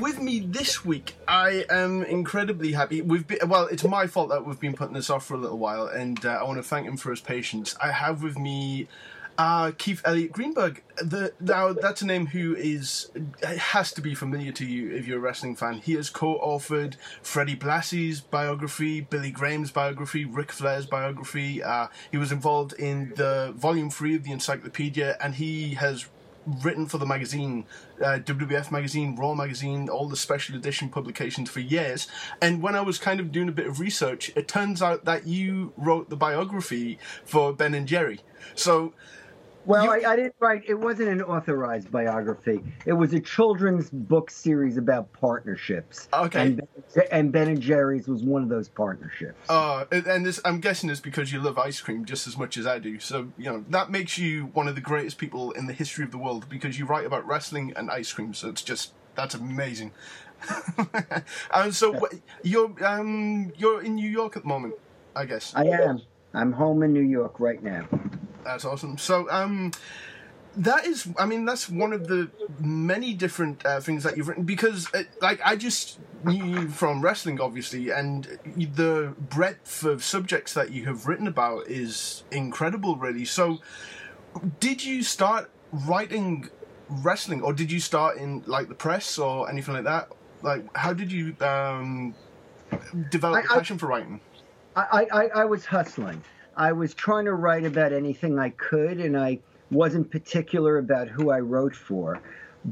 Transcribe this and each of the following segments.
with me this week, I am incredibly happy. We've been, well, it's my fault that we've been putting this off for a little while, and uh, I want to thank him for his patience. I have with me uh, Keith Elliot Greenberg. The, now that's a name who is has to be familiar to you if you're a wrestling fan. He has co-authored Freddie Blassie's biography, Billy Graham's biography, Ric Flair's biography. Uh, he was involved in the volume three of the encyclopedia, and he has written for the magazine, uh, WWF magazine, Raw magazine, all the special edition publications for years. And when I was kind of doing a bit of research, it turns out that you wrote the biography for Ben and Jerry. So well, you... I, I, didn't write. It wasn't an authorized biography. It was a children's book series about partnerships. Okay. And, and Ben and Jerry's was one of those partnerships. Uh, and this, I'm guessing, is because you love ice cream just as much as I do. So you know that makes you one of the greatest people in the history of the world because you write about wrestling and ice cream. So it's just that's amazing. and so you're um, you're in New York at the moment, I guess. I am. I'm home in New York right now. That's awesome. So, um, that is, I mean, that's one of the many different uh, things that you've written because, it, uh, like, I just knew you from wrestling, obviously, and the breadth of subjects that you have written about is incredible, really. So, did you start writing wrestling, or did you start in like the press or anything like that? Like, how did you um, develop I, a passion I, for writing? I, I, I was hustling. I was trying to write about anything I could, and I wasn't particular about who I wrote for.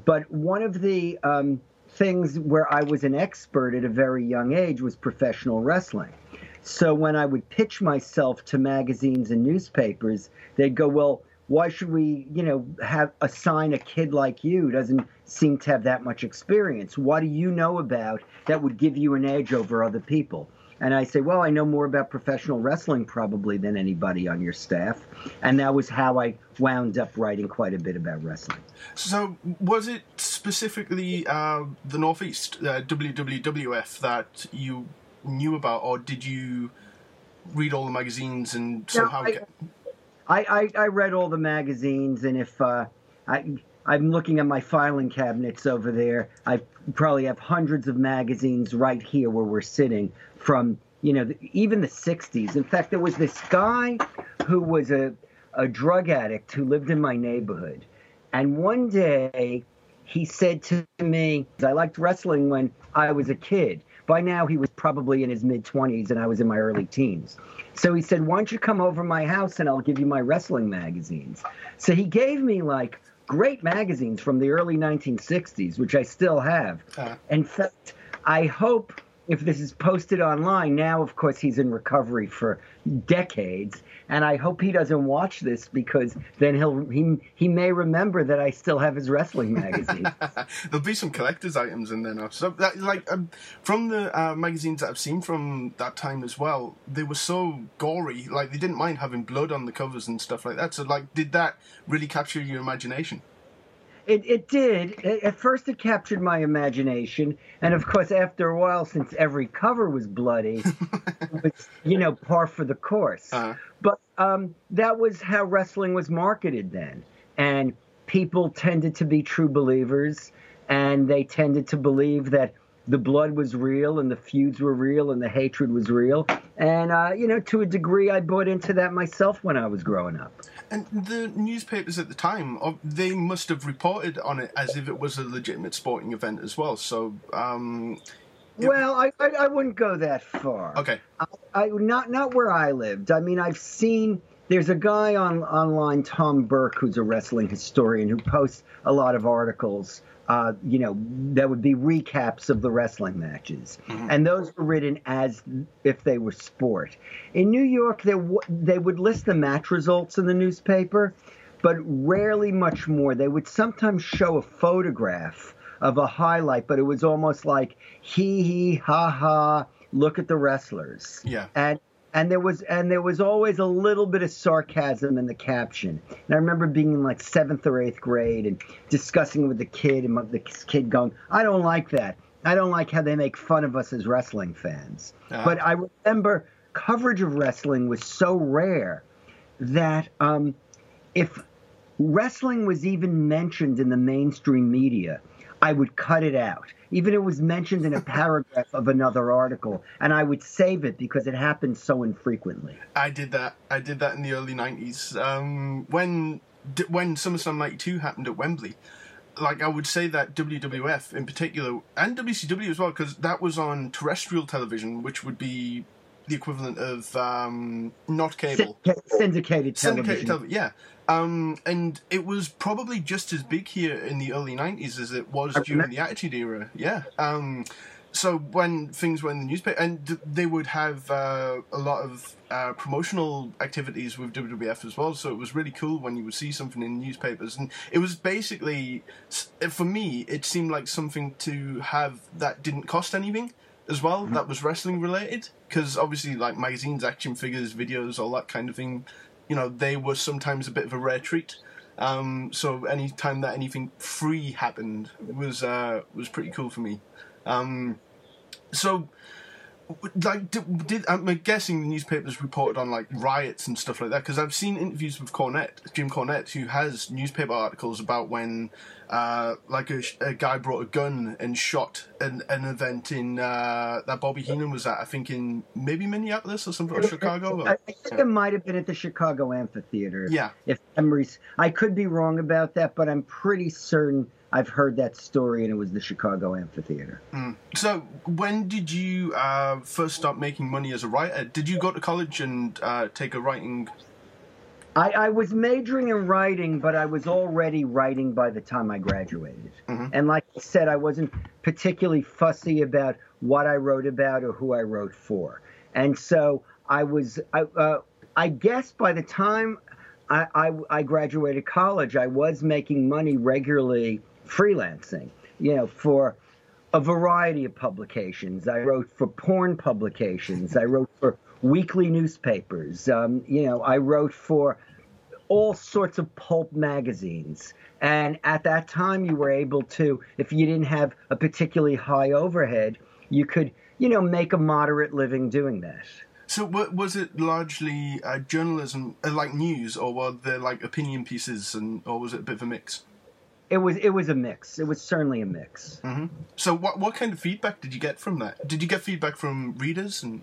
But one of the um, things where I was an expert at a very young age was professional wrestling. So when I would pitch myself to magazines and newspapers, they'd go, "Well, why should we, you know, have assign a kid like you doesn't seem to have that much experience? What do you know about that would give you an edge over other people?" And I say, well, I know more about professional wrestling probably than anybody on your staff. And that was how I wound up writing quite a bit about wrestling. So, was it specifically uh, the Northeast, uh, WWF, that you knew about, or did you read all the magazines and somehow no, I, get... I, I, I, read all the magazines, and if uh, I. I'm looking at my filing cabinets over there. I probably have hundreds of magazines right here where we're sitting from you know even the 60s in fact there was this guy who was a, a drug addict who lived in my neighborhood. And one day he said to me i liked wrestling when i was a kid. By now he was probably in his mid 20s and i was in my early teens. So he said why don't you come over my house and i'll give you my wrestling magazines? So he gave me like great magazines from the early 1960s which i still have uh. in fact i hope if this is posted online now of course he's in recovery for decades and i hope he doesn't watch this because then he'll he, he may remember that i still have his wrestling magazine. There'll be some collector's items in there now. So that, like um, from the uh, magazines that i've seen from that time as well they were so gory like they didn't mind having blood on the covers and stuff like that. So like did that really capture your imagination it, it did. At first, it captured my imagination, and of course, after a while, since every cover was bloody, it was, you know, par for the course. Uh-huh. But um, that was how wrestling was marketed then, and people tended to be true believers, and they tended to believe that the blood was real and the feuds were real and the hatred was real. And, uh, you know, to a degree, I bought into that myself when I was growing up. And the newspapers at the time, they must have reported on it as if it was a legitimate sporting event as well. So, um, well, I, I, I wouldn't go that far. Okay. I, I not not where I lived. I mean, I've seen there's a guy on online, Tom Burke, who's a wrestling historian, who posts a lot of articles uh, you know, that would be recaps of the wrestling matches, mm-hmm. and those were written as if they were sport. In New York, they w- they would list the match results in the newspaper, but rarely much more. They would sometimes show a photograph of a highlight, but it was almost like hee hee ha ha. Look at the wrestlers. Yeah. And and there was and there was always a little bit of sarcasm in the caption. And I remember being in like seventh or eighth grade and discussing with the kid, and the kid going, "I don't like that. I don't like how they make fun of us as wrestling fans." Uh-huh. But I remember coverage of wrestling was so rare that um, if wrestling was even mentioned in the mainstream media, I would cut it out. Even it was mentioned in a paragraph of another article, and I would save it because it happened so infrequently. I did that. I did that in the early '90s um, when when SummerSlam '92 happened at Wembley. Like I would say that WWF in particular and WCW as well, because that was on terrestrial television, which would be the equivalent of um, not cable, syndicated television. Syndicated television, yeah. Um, and it was probably just as big here in the early '90s as it was during the Attitude Era. Yeah. Um, so when things were in the newspaper, and they would have uh, a lot of uh, promotional activities with WWF as well. So it was really cool when you would see something in newspapers, and it was basically, for me, it seemed like something to have that didn't cost anything as well. Mm-hmm. That was wrestling related, because obviously, like magazines, action figures, videos, all that kind of thing you know, they were sometimes a bit of a rare treat. Um, so any time that anything free happened was uh, was pretty cool for me. Um, so like did, did, I'm guessing the newspapers reported on like riots and stuff like that because I've seen interviews with Cornette, Jim Cornette, who has newspaper articles about when uh, like a, a, guy brought a gun and shot an, an event in uh, that Bobby Heenan was at. I think in maybe Minneapolis or something or Chicago. Or, I think yeah. it might have been at the Chicago Amphitheater. Yeah, if memories, I could be wrong about that, but I'm pretty certain I've heard that story, and it was the Chicago Amphitheater. Mm. So, when did you uh, first start making money as a writer? Did you go to college and uh, take a writing? I, I, was majoring in writing, but I was already writing by the time I graduated. Mm-hmm. And like I said, I wasn't particularly fussy about what I wrote about or who I wrote for. And so I was, I, uh, I guess by the time I, I, I graduated college, I was making money regularly freelancing, you know, for a variety of publications. I wrote for porn publications. I wrote for weekly newspapers. Um, you know, I wrote for all sorts of pulp magazines. And at that time, you were able to, if you didn't have a particularly high overhead, you could, you know, make a moderate living doing that. So, was it largely uh, journalism, uh, like news, or were there like opinion pieces, and or was it a bit of a mix? It was it was a mix. It was certainly a mix. Mm-hmm. So what what kind of feedback did you get from that? Did you get feedback from readers and?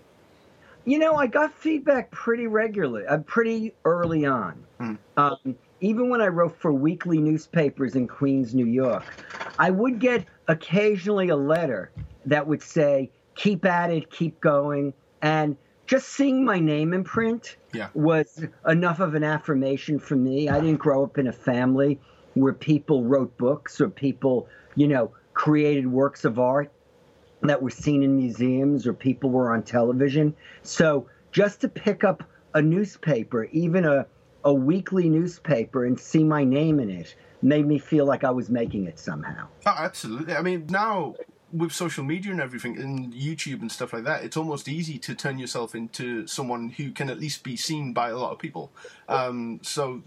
You know, I got feedback pretty regularly, uh, pretty early on. Mm. Um, even when I wrote for weekly newspapers in Queens, New York, I would get occasionally a letter that would say, "Keep at it, keep going," and just seeing my name in print yeah. was enough of an affirmation for me. I didn't grow up in a family where people wrote books or people, you know, created works of art that were seen in museums or people were on television. So just to pick up a newspaper, even a, a weekly newspaper, and see my name in it made me feel like I was making it somehow. Oh, absolutely. I mean, now with social media and everything and YouTube and stuff like that, it's almost easy to turn yourself into someone who can at least be seen by a lot of people. Um, so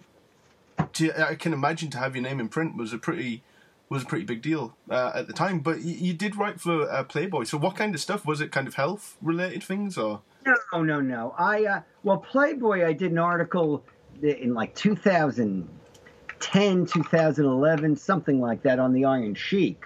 to, I can imagine to have your name in print was a pretty was a pretty big deal uh, at the time. But you, you did write for uh, Playboy, so what kind of stuff was it? Kind of health related things, or no, no, no. I uh, well, Playboy. I did an article in like 2010, 2011, something like that, on the Iron Sheik.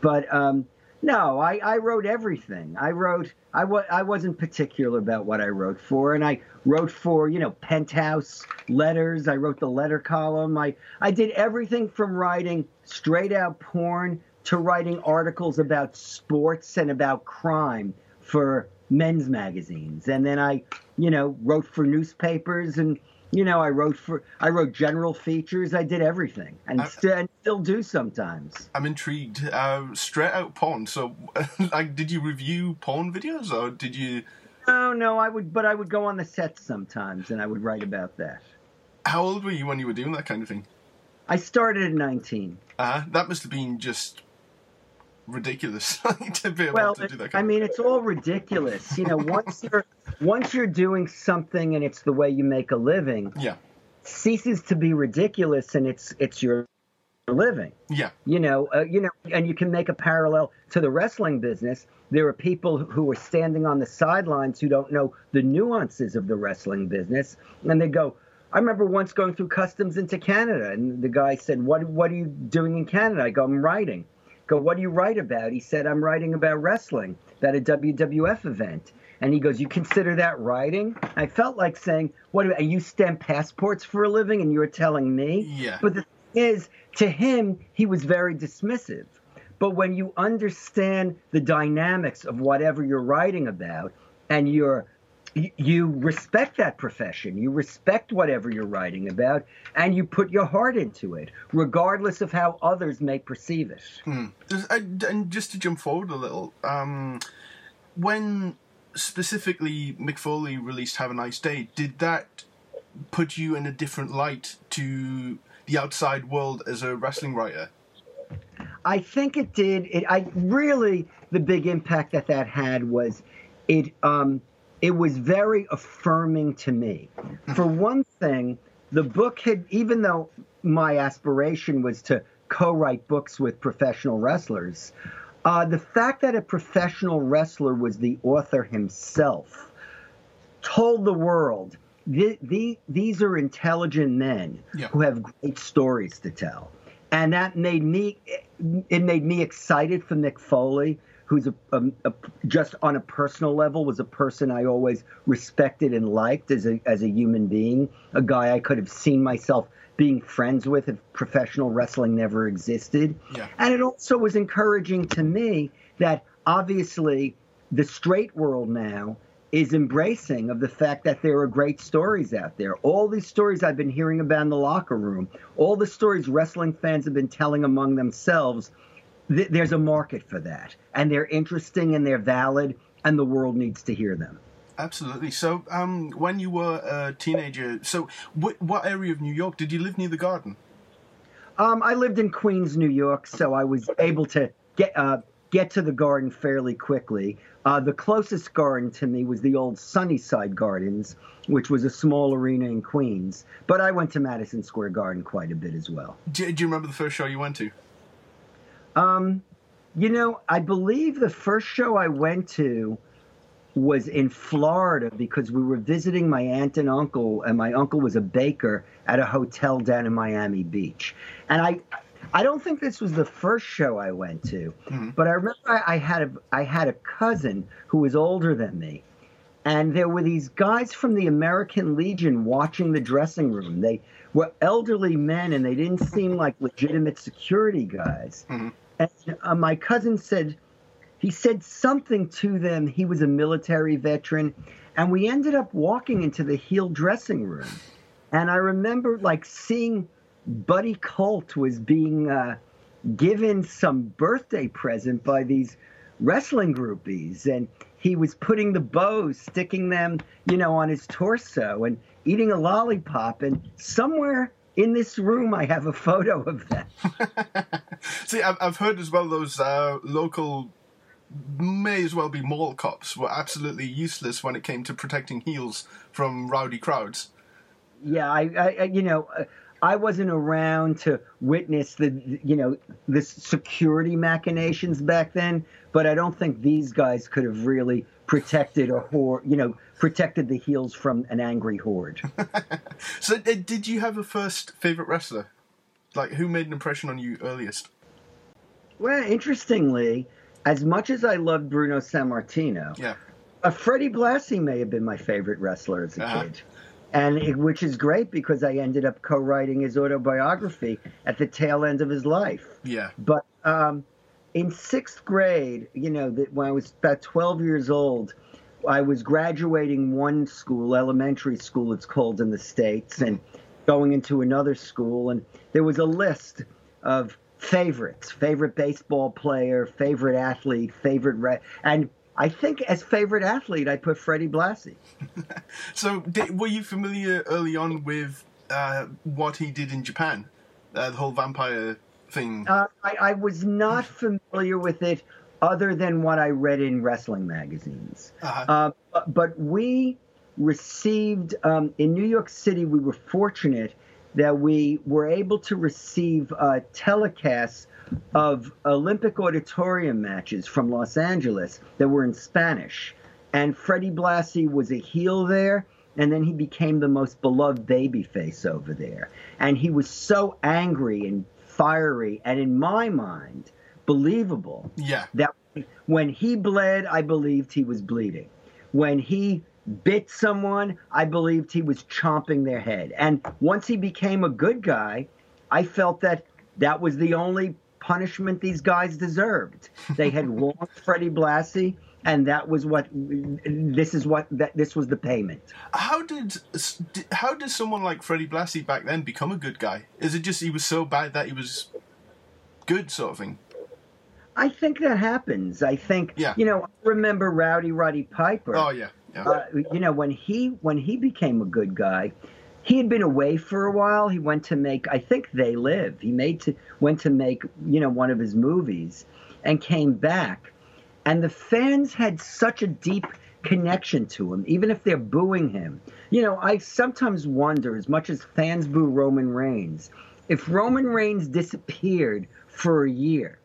But um, no, I, I wrote everything. I wrote. I, wa- I wasn't particular about what I wrote for, and I wrote for you know Penthouse letters. I wrote the letter column. I I did everything from writing straight out porn to writing articles about sports and about crime for men's magazines, and then I you know wrote for newspapers and you know, I wrote for I wrote general features. I did everything, and, st- and still do sometimes. I'm intrigued. Uh, straight out porn. So, like, did you review porn videos, or did you? No, no. I would, but I would go on the set sometimes, and I would write about that. How old were you when you were doing that kind of thing? I started at 19. Uh, that must have been just ridiculous to be able well, to do that. I mean, it's all ridiculous. You know, once you're once you're doing something and it's the way you make a living, yeah, ceases to be ridiculous and it's it's your living. Yeah, you know, uh, you know, and you can make a parallel to the wrestling business. There are people who are standing on the sidelines who don't know the nuances of the wrestling business, and they go. I remember once going through customs into Canada, and the guy said, "What What are you doing in Canada?" I go, "I'm writing." go, What do you write about? He said, I'm writing about wrestling, about a WWF event. And he goes, You consider that writing? I felt like saying, What are you stamp passports for a living and you're telling me? Yeah. But the thing is, to him, he was very dismissive. But when you understand the dynamics of whatever you're writing about and you're you respect that profession. You respect whatever you're writing about, and you put your heart into it, regardless of how others may perceive it. Hmm. And just to jump forward a little, um, when specifically Mick Foley released "Have a Nice Day," did that put you in a different light to the outside world as a wrestling writer? I think it did. It, I really the big impact that that had was it. Um, it was very affirming to me. For one thing, the book had, even though my aspiration was to co-write books with professional wrestlers, uh, the fact that a professional wrestler was the author himself told the world the, the, these are intelligent men Yeah. who have great stories to tell, and that made me it made me excited for Mick Foley, who's a, a, a just on a personal level was a person I always respected and liked as a as a human being, a guy I could have seen myself being friends with if professional wrestling never existed. Yeah. And it also was encouraging to me that obviously the straight world now is embracing of the fact that there are great stories out there. All these stories I've been hearing about in the locker room, all the stories wrestling fans have been telling among themselves, th- there's a market for that. And they're interesting and they're valid, and the world needs to hear them. Absolutely. So, um, when you were a teenager, so what, what area of New York did you live near the Garden? Um, I lived in Queens, New York, so I was able to get uh, get to the garden fairly quickly. Uh, the closest garden to me was the old Sunnyside Gardens, which was a small arena in Queens. But I went to Madison Square Garden quite a bit as well. Do, do you remember the first show you went to? Um, you know, I believe the first show I went to was in Florida because we were visiting my aunt and uncle, and my uncle was a baker at a hotel down in Miami Beach. And I, I don't think this was the first show I went to, but I remember I, I had a, I had a cousin who was older than me, and there were these guys from the American Legion watching the dressing room. They were elderly men, and they didn't seem like legitimate security guys. And uh, my cousin said, he said something to them. He was a military veteran, and we ended up walking into the heel dressing room. And I remember like seeing Buddy Colt was being uh, given some birthday present by these wrestling groupies, and he was putting the bows, sticking them, you know, on his torso, and eating a lollipop. And somewhere in this room, I have a photo of that. See, I've, heard as well those uh, local, may as well be mall cops, were absolutely useless when it came to protecting heels from rowdy crowds. yeah, I, I, you know, I wasn't around to witness the, you know, the security machinations back then, but I don't think these guys could have really protected a horde, you know, protected the heels from an angry horde. So, uh, did you have a first favorite wrestler? Like, who made an impression on you earliest? well, interestingly, as much as I loved Bruno Sammartino, Yeah. uh, Freddie Blassie may have been my favorite wrestler as a Uh-huh. kid. And it, which is great because I ended up co-writing his autobiography at the tail end of his life. Yeah. But um, in sixth grade, you know, that when I was about 12 years old, I was graduating one school, elementary school, it's called in the States, and going into another school. And there was a list of favorites favorite baseball player, favorite athlete, favorite. Re- and I think as favorite athlete, I put Freddie Blassie. So, did, were you familiar early on with uh, what he did in Japan? Uh, the whole vampire thing? Uh, I, I was not familiar with it other than what I read in wrestling magazines. Uh-huh. Uh, but, but we received, um, in New York City, we were fortunate that we were able to receive uh, telecasts of Olympic auditorium matches from Los Angeles that were in Spanish. And Freddie Blassie was a heel there, and then he became the most beloved babyface over there. And he was so angry and fiery, and in my mind, believable. Yeah. That when he bled, I believed he was bleeding. When he bit someone, I believed he was chomping their head. And once he became a good guy, I felt that that was the only punishment these guys deserved. They had wronged Freddie Blassie, and that was what this is what that this was the payment. How did how did someone like Freddie Blassie back then become a good guy? Is it just he was so bad that he was good, sort of thing? I think that happens. I think Yeah. you know. I remember Rowdy Roddy Piper. Oh yeah, yeah. uh, you know when he when he became a good guy he had been away for a while. He went to make i think they live. He made to went to make you know one of his movies and came back. And the fans had such a deep connection to him even if they're booing him. You know i sometimes wonder as much as fans boo roman reigns if roman reigns disappeared for a year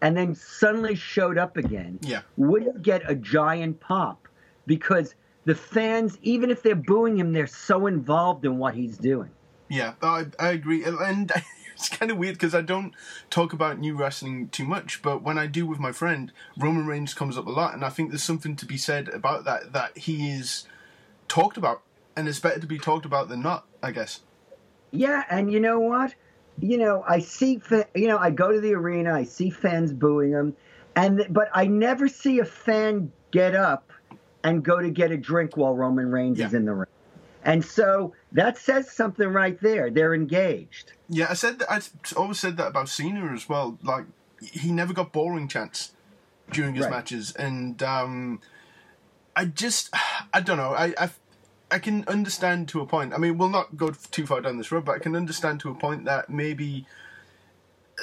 and then suddenly showed up again Yeah. would he get a giant pop because the fans, even if they're booing him, they're so involved in what he's doing. Yeah, I, I agree, and it's kind of weird because I don't talk about new wrestling too much, but when I do with my friend, Roman Reigns comes up a lot, and I think there's something to be said about that. That he is talked about, and it's better to be talked about than not, I guess. Yeah, and you know what? You know, I see, you know, I go to the arena, I see fans booing him, and but I never see a fan get up and go to get a drink while Roman Reigns is in the ring. And so that says something right there. They're engaged. Yeah, I said that. I always said that about Cena as well. Like he never got boring chance during his Right. matches, and um, I just, I don't know. I, I, I can understand to a point. I mean, we'll not go too far down this road, but I can understand to a point that maybe uh,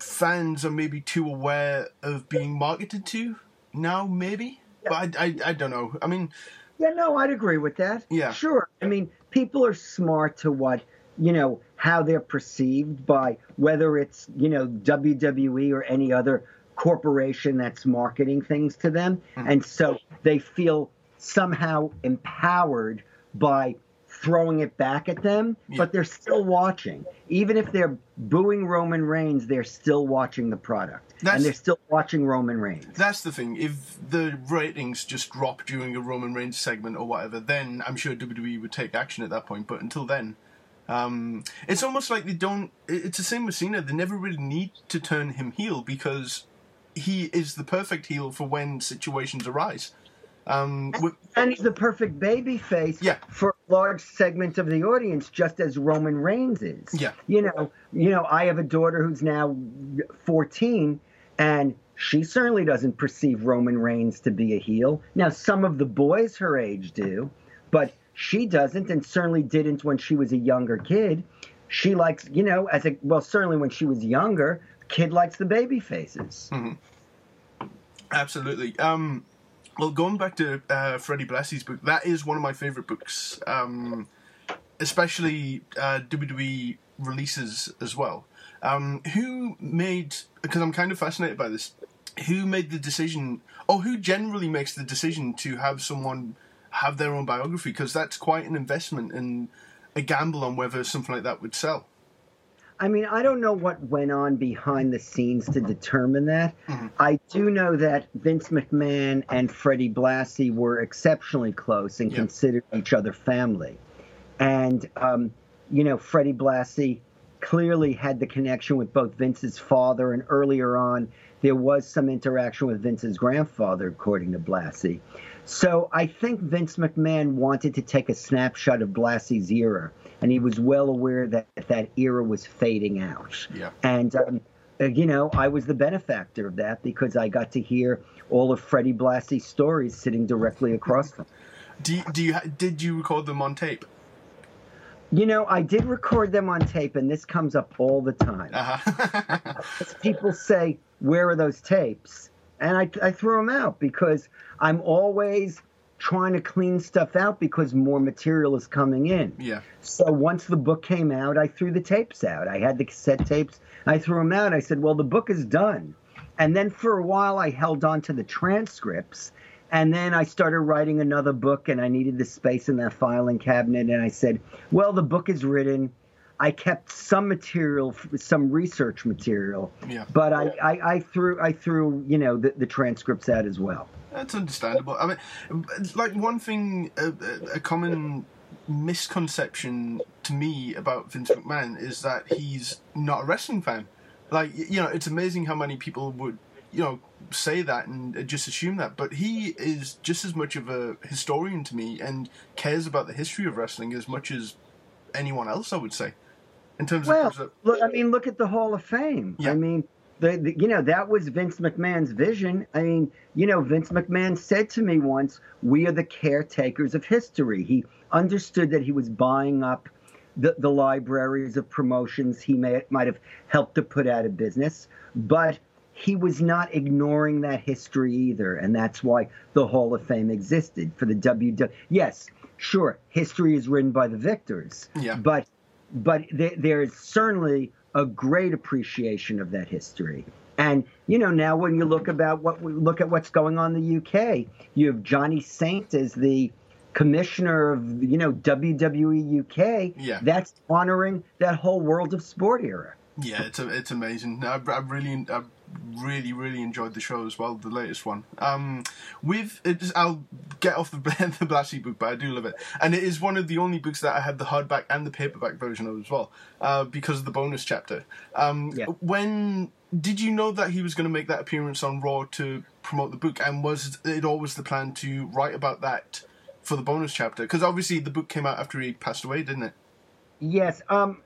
fans are maybe too aware of being marketed to now. Maybe, but I, I, I don't know. I mean, Yeah, no, I'd agree with that. Yeah. Sure. I mean, people are smart to what, you know, how they're perceived by whether it's, you know, WWE or any other corporation that's marketing things to them. Mm-hmm. And so they feel somehow empowered by throwing it back at them, Yeah. but they're still watching. Even if they're booing Roman Reigns, they're still watching the product. That's- and they're still watching Roman Reigns. That's the thing. If the ratings just drop during a Roman Reigns segment or whatever, then I'm sure WWE would take action at that point. But until then, um, it's almost like they don't. It's the same with Cena. They never really need to turn him heel because he is the perfect heel for when situations arise. Um, with, And he's the perfect baby face Yeah. for a large segment of the audience, just as Roman Reigns is. Yeah. You know, you know, I have a daughter who's now 14, and she certainly doesn't perceive Roman Reigns to be a heel. Now, some of the boys her age do, but she doesn't, and certainly didn't when she was a younger kid. She likes, you know, as a well, certainly when she was younger, kid likes the baby faces. Absolutely. Um, well, going back to uh, Freddie Blassie's book, that is one of my favorite books, um, especially uh, WWE releases as well. Um, who made? Because I'm kind of fascinated by this. Who made the decision, or who generally makes the decision to have someone have their own biography? Because that's quite an investment and a gamble on whether something like that would sell. I mean, I don't know what went on behind the scenes to determine that. I do know that Vince McMahon and Freddie Blassie were exceptionally close and Yeah. considered each other family. And, um, you know, Freddie Blassie clearly had the connection with both Vince's father, and earlier on, there was some interaction with Vince's grandfather, according to Blassie. So I think Vince McMahon wanted to take a snapshot of Blassie's era, and he was well aware that that era was fading out. Yeah. And, um, uh, you know, I was the benefactor of that because I got to hear all of Freddie Blassie's stories sitting directly across from. Do do you did you record them on tape? You know, I did record them on tape, and this comes up all the time. Uh-huh. People say, "Where are those tapes?" And I, I threw them out because I'm always trying to clean stuff out because more material is coming in. yeah. So once the book came out, I threw the tapes out. I had the cassette tapes. I threw them out. I said, "Well, the book is done." And then for a while, I held on to the transcripts. And then I started writing another book, and I needed the space in that filing cabinet. And I said, "Well, the book is written. I kept some material, some research material, Yeah. but I, I, I threw I threw you know the, the transcripts out as well. That's understandable. I mean, like one thing, a, a common misconception to me about Vince McMahon is that he's not a wrestling fan. Like, you know, it's amazing how many people would, you know, say that and uh, just assume that. But he is just as much of a historian to me and cares about the history of wrestling as much as anyone else, I would say. In terms Well, of. Uh, look, I mean, look at the Hall of Fame. Yeah. I mean, the, the you know that was Vince McMahon's vision. I mean, you know, Vince McMahon said to me once, "We are the caretakers of history." He understood that he was buying up the, the libraries of promotions he may might have helped to put out of business, but he was not ignoring that history either, and that's why the Hall of Fame existed for the WW. Yes, sure, history is written by the victors, Yeah. but but there, there is certainly a great appreciation of that history. And you know now when you look about what we look at what's going on in the UK, you have Johnny Saint as the commissioner of you know WWE UK. Yeah. That's honoring that whole world of sport era. Yeah, it's a, it's amazing. I, I really, I really, really enjoyed the show as well. The latest one. Um, with it's, I'll get off the the Blassie book, but I do love it, and it is one of the only books that I have the hardback and the paperback version of as well, uh, because of the bonus chapter. Um, Yeah. When did you know that he was going to make that appearance on Raw to promote the book, and was it always the plan to write about that for the bonus chapter? Because obviously the book came out after he passed away, didn't it? Yes. Um,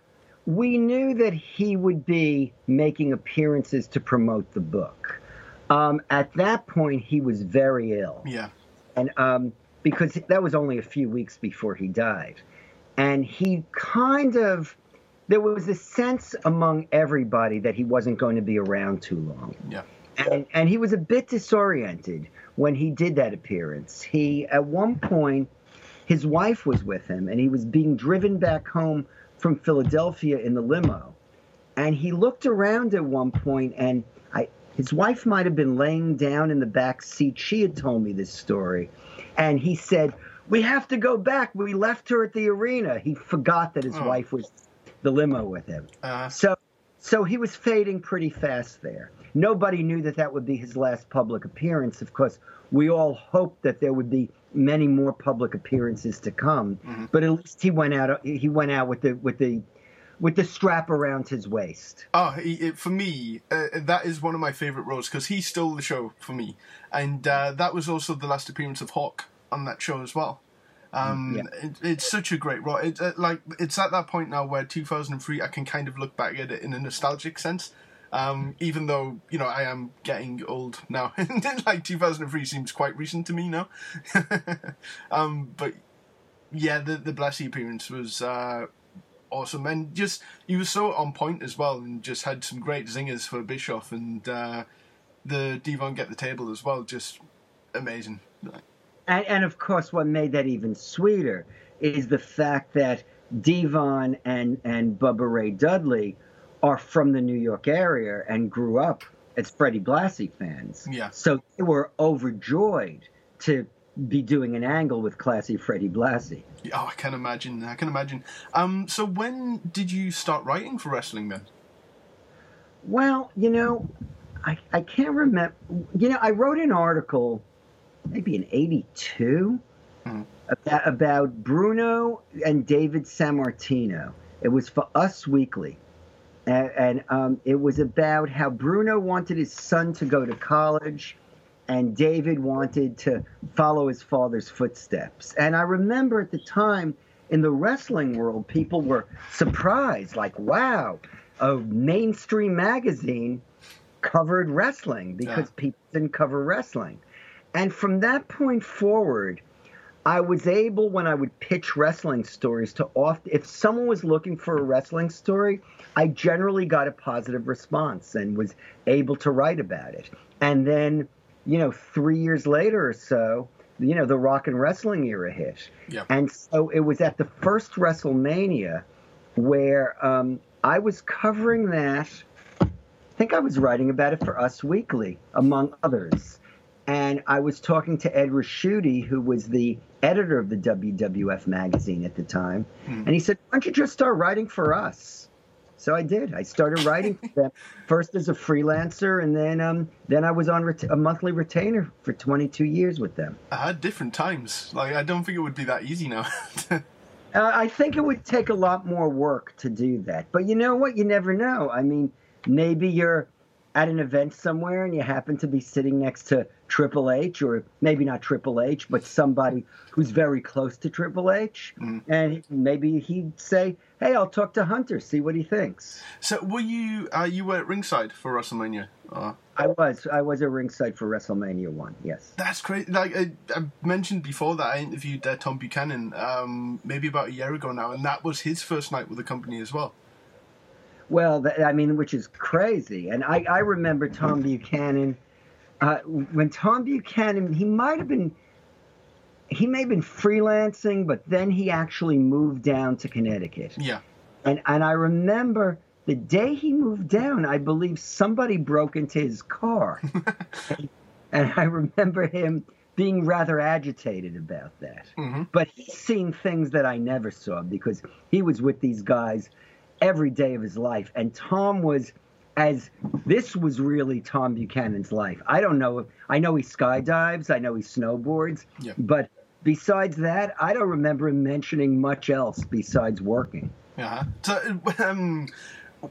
we knew that he would be making appearances to promote the book. Um, at that point, he was very ill. Yeah. and um, because that was only a few weeks before he died, and he kind of there was a sense among everybody that he wasn't going to be around too long, Yeah. and and he was a bit disoriented when he did that appearance. He at one point, his wife was with him, and he was being driven back home from Philadelphia in the limo, and he looked around at one point and I his wife might have been laying down in the back seat. She had told me this story. And he said, We have to go back. We left her at the arena. He forgot that his Oh. wife was the limo with him. Uh, So so he was fading pretty fast there. Nobody knew that that would be his last public appearance. Of course, we all hoped that there would be many more public appearances to come. But at least he went out. He went out with the with the with the strap around his waist. Oh, for me, uh, that is one of my favourite roles because he stole the show for me, and uh, that was also the last appearance of Hawk on that show as well. Um, Yeah. it, it's such a great role. It, uh, like it's at that point now where 2003, I can kind of look back at it in a nostalgic sense. Um, even though you know I am getting old now, like 2003 seems quite recent to me now. um, but yeah, the the Blassie appearance was uh, awesome, and just he was so on point as well, and just had some great zingers for Bischoff and uh, the D-Von get the table as well. Just amazing. And, and of course, what made that even sweeter is the fact that D-Von and, and Bubba Ray Dudley are from the New York area and grew up as Freddie Blassie fans. Yeah. So they were overjoyed to be doing an angle with classy Freddie Blassie. Oh, I can imagine. I can imagine. Um, so when did you start writing for wrestling then? Well, you know, I, I can't remember. You know, I wrote an article maybe in 82 Mhm. about, about Bruno and David Sammartino. It was for Us Weekly. And, and um, it was about how Bruno wanted his son to go to college and David wanted to follow his father's footsteps. And I remember at the time in the wrestling world, people were surprised, like, wow, a mainstream magazine covered wrestling because Yeah. people didn't cover wrestling. And from that point forward, I was able, when I would pitch wrestling stories, to oft if someone was looking for a wrestling story, I generally got a positive response and was able to write about it. And then, you know, three years later or so, you know, the rock and wrestling era hit. Yeah. And so it was at the first WrestleMania where um, I was covering that. I think I was writing about it for Us Weekly, among others. And I was talking to Ed Ricciuti, who was the editor of the WWF magazine at the time, Hmm. and he said, "Why don't you just start writing for us?" So I did. I started writing for them first as a freelancer, and then um, then I was on a monthly retainer for 22 years with them. I had different times. Like I don't think it would be that easy now. Uh, I think it would take a lot more work to do that. But you know what? You never know. I mean, maybe you're at an event somewhere and you happen to be sitting next to Triple H, or maybe not Triple H, but somebody who's very close to Triple H. And maybe he'd say, Hey, I'll talk to Hunter, see what he thinks. so were you uh, you were at ringside for WrestleMania? Uh, I was. I was at ringside for WrestleMania 1, yes. that's great. Like I, I mentioned before that I interviewed uh, Tom Buchanan um, maybe about a year ago now, and that was his first night with the company as well. Well, th- I mean, which is crazy. And I, I remember Tom Buchanan. Uh, when Tom Buchanan, he might have been, he may have been freelancing, but then he actually moved down to Connecticut. Yeah. And and I remember the day he moved down, I believe somebody broke into his car, and I remember him being rather agitated about that. hmm But he's seen things that I never saw because he was with these guys every day of his life. And Tom was, as this was really Tom Buchanan's life. I don't know. if I know he skydives, I know he snowboards, Yeah. but besides that, I don't remember him mentioning much else besides working. Yeah. So, um,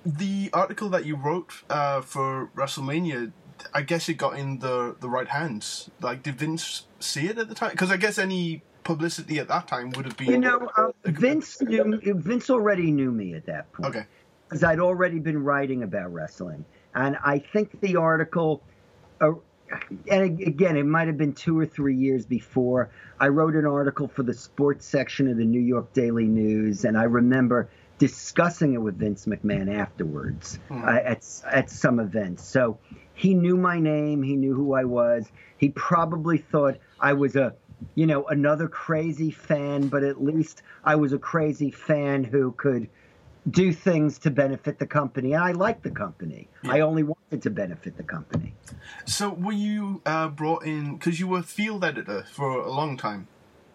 the article that you wrote uh, for WrestleMania, I guess it got in the the right hands. Like, did Vince see it at the time? Because I guess any publicity at that time would have been. You know, uh, Vince knew. Vince already knew me at that point. Okay. because I'd already been writing about wrestling, and I think the article, uh, and again, it might have been two or three years before. I wrote an article for the sports section of the New York Daily News, and I remember discussing it with Vince McMahon afterwards uh, at at some events. So he knew my name, he knew who I was. He probably thought I was a you know another crazy fan, but at least I was a crazy fan who could do things to benefit the company. And I liked the company. I only wanted to benefit the company. So, were you uh, brought in because you were field editor for a long time?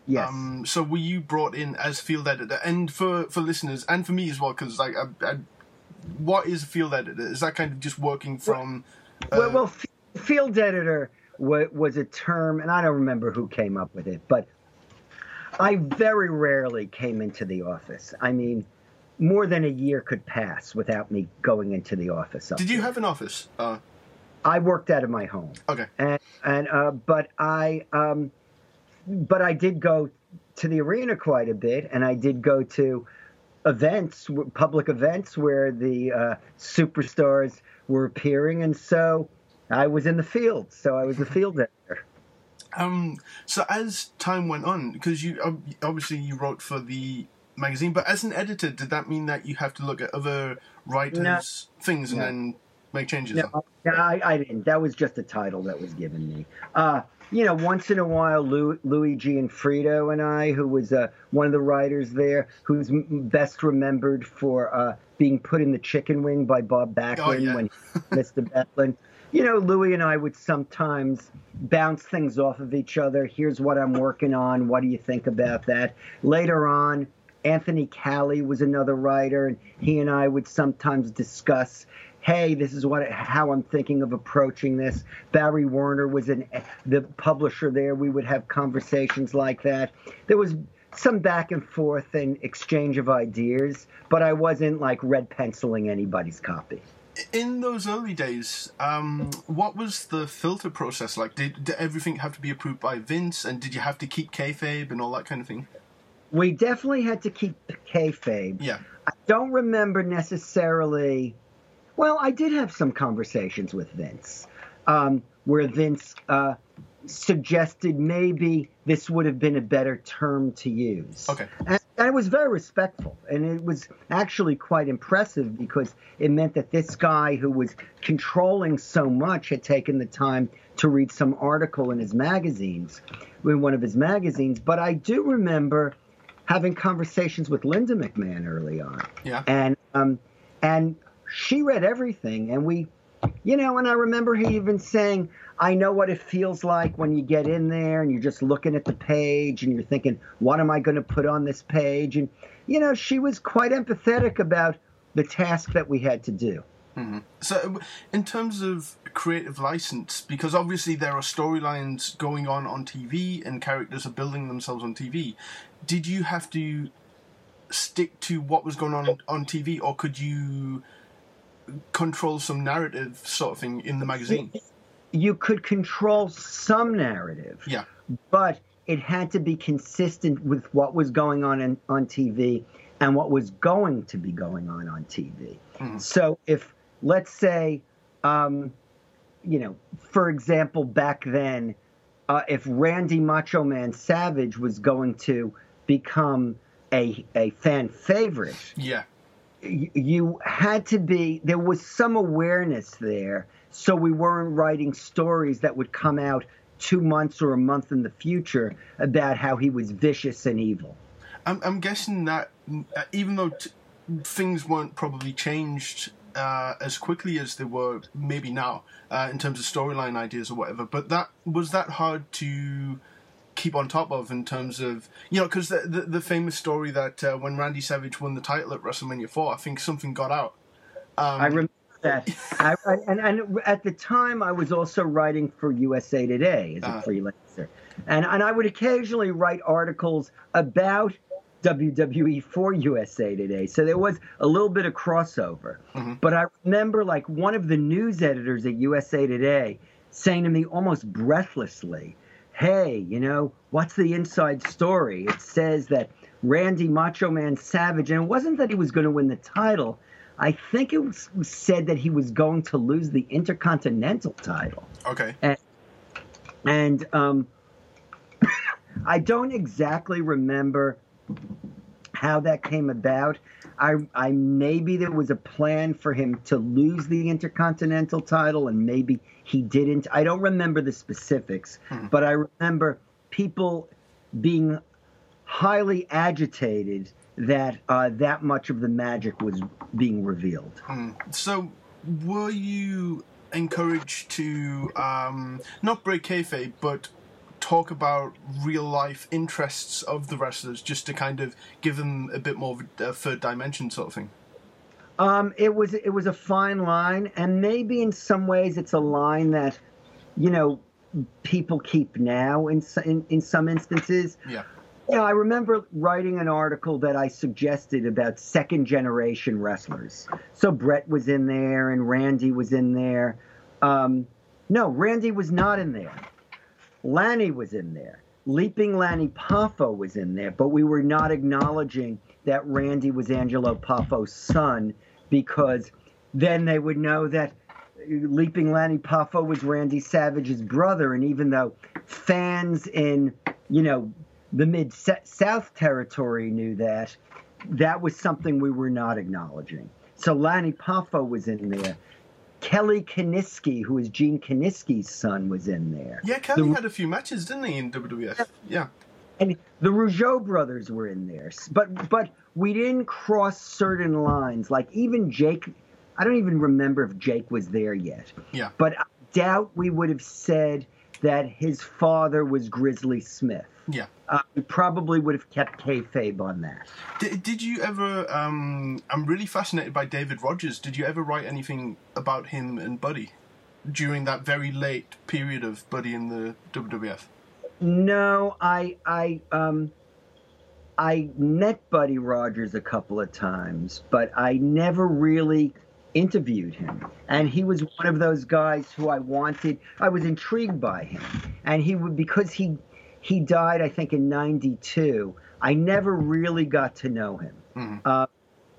Yes. Um, so, were you brought in as field editor? And for for listeners and for me as well, because like, I, I, what is a field editor? Is that kind of just working from? Uh, well, well, f- field editor was a term, and I don't remember who came up with it, but I very rarely came into the office. I mean, more than a year could pass without me going into the office. did you there. have an office? Uh, I worked out of my home. okay. and and uh, but I um, but I did go to the arena quite a bit, and I did go to events, public events where the uh, superstars were appearing, and so I was in the field. So I was a field editor. Um, so as time went on, because you obviously you wrote for the magazine, but as an editor, did that mean that you have to look at other writers' things and No. then make changes? No, no, I, I didn't. That was just a title that was given me. Uh, you know, once in a while, Luigi and Gianfriddo and I, who was uh, one of the writers there, who's m- best remembered for uh, being put in the chicken wing by Bob Backlund Oh, yeah. when Mr. Backlund. You know, Louis and I would sometimes bounce things off of each other. Here's what I'm working on. What do you think about that? Later on, Anthony Callie was another writer, and he and I would sometimes discuss hey, this is what how I'm thinking of approaching this. Barry Warner was an the publisher there. We would have conversations like that. There was some back and forth and exchange of ideas, but I wasn't like red penciling anybody's copy. In those early days, um, what was the filter process like? Did, did everything have to be approved by Vince, and did you have to keep kayfabe and all that kind of thing? We definitely had to keep kayfabe. Yeah. I don't remember necessarily. Well, I did have some conversations with Vince, um, where Vince uh, suggested maybe this would have been a better term to use. Okay. And, and it was very respectful, and it was actually quite impressive because it meant that this guy who was controlling so much had taken the time to read some article in his magazines, in one of his magazines. But I do remember having conversations with Linda McMahon early on Yeah. and um, and she read everything, and we you know, and I remember he even saying, I know what it feels like when you get in there and you're just looking at the page and you're thinking, what am I going to put on this page? And, you know, she was quite empathetic about the task that we had to do. Mm-hmm. So, in terms of creative license, because obviously there are storylines going on on TV and characters are building themselves on TV, did you have to stick to what was going on on TV, or could you control some narrative sort of thing in the magazine? You could control some narrative. Yeah. But it had to be consistent with what was going on in, on TV and what was going to be going on on TV. Mm-hmm. So if, let's say, um, you know, for example, back then, uh, if Randy Macho Man Savage was going to become a a fan favorite, yeah, you, had to be there was some awareness there, so we weren't writing stories that would come out two months or a month in the future about how he was vicious and evil. I'm, I'm guessing that uh, even though t- things weren't probably changed uh, as quickly as they were maybe now uh, in terms of storyline ideas or whatever. But that was that hard to keep on top of in terms of you know because the, the, the famous story that uh, when Randy Savage won the title at WrestleMania four, I think something got out. Um, I remember that. I, and, and at the time, I was also writing for USA Today as a uh, freelancer, and and I would occasionally write articles about WWE for USA Today. So there was a little bit of crossover. Mm-hmm. But I remember like one of the news editors at USA Today saying to me almost breathlessly, Hey, you know, what's the inside story? It says that Randy Macho Man Savage, and it wasn't that he was going to win the title. I think it was said that he was going to lose the Intercontinental title. Okay. And, and um, I don't exactly remember how that came about. I, I maybe there was a plan for him to lose the Intercontinental title, and maybe he didn't. I don't remember the specifics, hmm. but I remember people being highly agitated that uh, that much of the magic was being revealed. Hmm. So, were you encouraged to um, not break kayfabe, but talk about real life interests of the wrestlers just to kind of give them a bit more of a third dimension sort of thing? Um, it was it was a fine line, and maybe in some ways it's a line that, you know, people keep now in in, in some instances. Yeah. Yeah, I remember writing an article that I suggested about second generation wrestlers. So Bret was in there and Randy was in there. Um, no, Randy was not in there. Lanny was in there. Leaping Lanny Poffo was in there, but we were not acknowledging that Randy was Angelo Poffo's son because then they would know that Leaping Lanny Poffo was Randy Savage's brother. And even though fans in, you know, the Mid South territory knew that, that was something we were not acknowledging. So Lanny Poffo was in there. Kelly Kiniski, who is Gene Kiniski's son, was in there. Yeah, Kelly the, had a few matches, didn't he, in WWF? Yeah. And the Rougeau brothers were in there, but but we didn't cross certain lines. Like even Jake, I don't even remember if Jake was there yet. Yeah. But I doubt we would have said that his father was Grizzly Smith. Yeah. Uh, we probably would have kept kayfabe on that. Did, did you ever? Um, I'm really fascinated by David Rogers. Did you ever write anything about him and Buddy during that very late period of Buddy in the WWF? No, I I um I met Buddy Rogers a couple of times, but I never really interviewed him. And he was one of those guys who I wanted. I was intrigued by him, and he would because he he died, I think, in 92. I never really got to know him. Mm-hmm. Uh,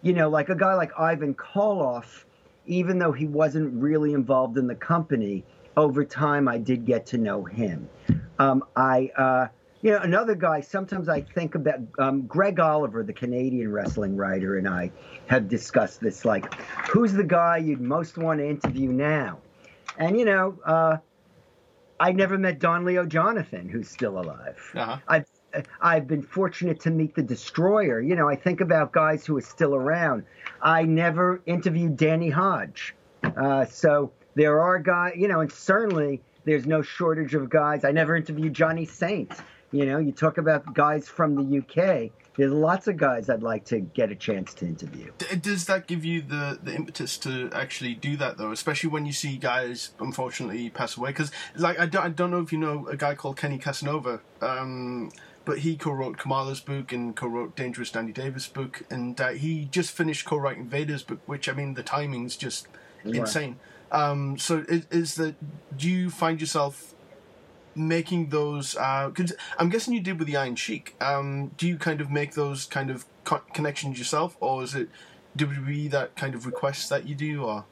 you know, like a guy like Ivan Koloff, even though he wasn't really involved in the company, over time I did get to know him. Um, I, uh, you know, another guy, sometimes I think about um, Greg Oliver, the Canadian wrestling writer, and I have discussed this like, who's the guy you'd most want to interview now? And, you know, uh, I never met Don Leo Jonathan, who's still alive. Uh-huh. I've I've been fortunate to meet the Destroyer. You know, I think about guys who are still around. I never interviewed Danny Hodge, uh, so there are guys, you know, and certainly there's no shortage of guys. I never interviewed Johnny Saint. You know, you talk about guys from the UK. There's lots of guys I'd like to get a chance to interview. D- Does that give you the, the impetus to actually do that though? Especially when you see guys unfortunately pass away. Because like I don't, I don't know if you know a guy called Kenny Casanova, um, but he co-wrote Kamala's book and co-wrote Dangerous Danny Davis' book, and uh, he just finished co-writing Vader's book, which I mean the timing's just Yeah. insane. Um, so is, is that do you find yourself making those? Because I'm guessing you did with the Iron Sheik. Um, do you kind of make those kind of co- connections yourself, or is it WWE that kind of requests that you do? Or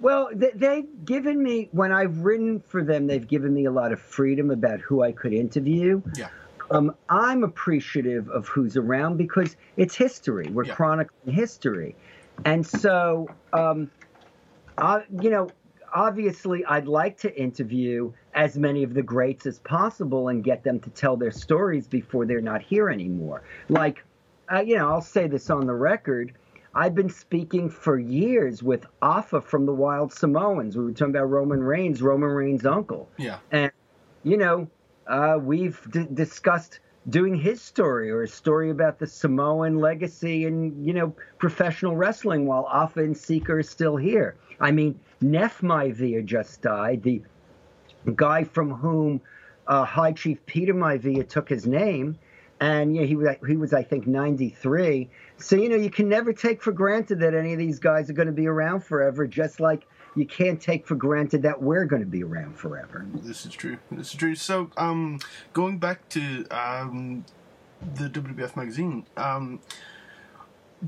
Well, they, they've given me when I've written for them, they've given me a lot of freedom about who I could interview. yeah, Um, I'm appreciative of who's around because it's history. We're Yeah. chronicling history, and so um, I, you know, obviously, I'd like to interview as many of the greats as possible and get them to tell their stories before they're not here anymore. Like, uh, you know, I'll say this on the record. I've been speaking for years with Afa from the Wild Samoans. We were talking about Roman Reigns, Roman Reigns' uncle yeah, and you know uh, we've d- discussed doing his story or a story about the Samoan legacy and you know professional wrestling while Afa and Sika is still here. I mean, Maivia just died. The guy from whom uh, High Chief Peter Maivia took his name, and know, he was he was I think 93. So you know you can never take for granted that any of these guys are going to be around forever. Just like you can't take for granted that we're going to be around forever. this is true. This is true. So, um, going back to um, the WWF magazine, um,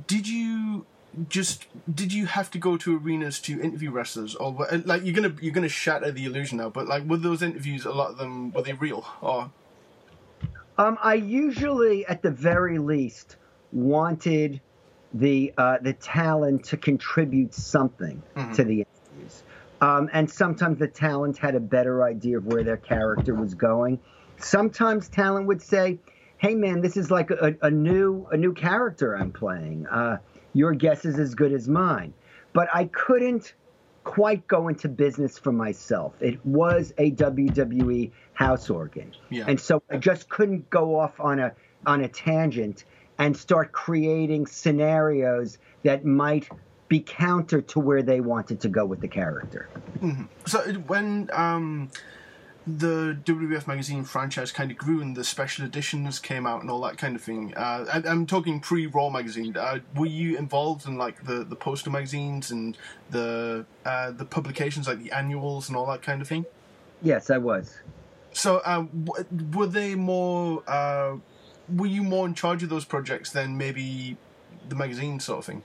did you just did you have to go to arenas to interview wrestlers, or like you're gonna you're gonna shatter the illusion now? But like, were those interviews a lot of them were they real or? Um, I usually, at the very least, wanted the uh, the talent to contribute something to the interviews, um, and sometimes the talent had a better idea of where their character was going. Sometimes talent would say, "Hey, man, this is like a, a new a new character I'm playing. Uh, your guess is as good as mine." But I couldn't quite go into business for myself. It was a WWE house organ. Yeah. And so I just couldn't go off on a on a tangent and start creating scenarios that might be counter to where they wanted to go with the character. So when um, the WWF magazine franchise kind of grew and the special editions came out and all that kind of thing, uh, I, I'm talking pre-Raw magazine. Uh, were you involved in like the, the poster magazines and the uh, the publications like the annuals and all that kind of thing? Yes, I was. So uh, w- were they more? Uh, were you more in charge of those projects than maybe the magazine sort of thing?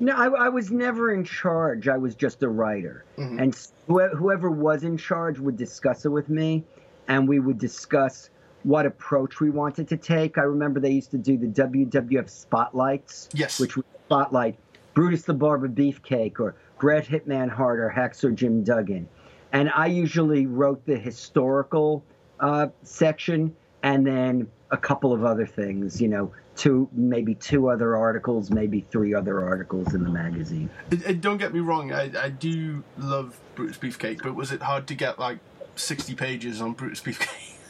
No, I, I was never in charge. I was just a writer, and wh- whoever was in charge would discuss it with me, and we would discuss what approach we wanted to take. I remember they used to do the WWF spotlights, Yes. which would spotlight Brutus the Barber Beefcake or Bret Hitman Hart or Hacksaw Jim Duggan, and I usually wrote the historical uh, section and then a couple of other things, you know, two maybe two other articles, maybe three other articles in the magazine. Uh, Don't get me wrong, I, I do love Brutus Beefcake, but was it hard to get like 60 pages on Brutus Beefcake?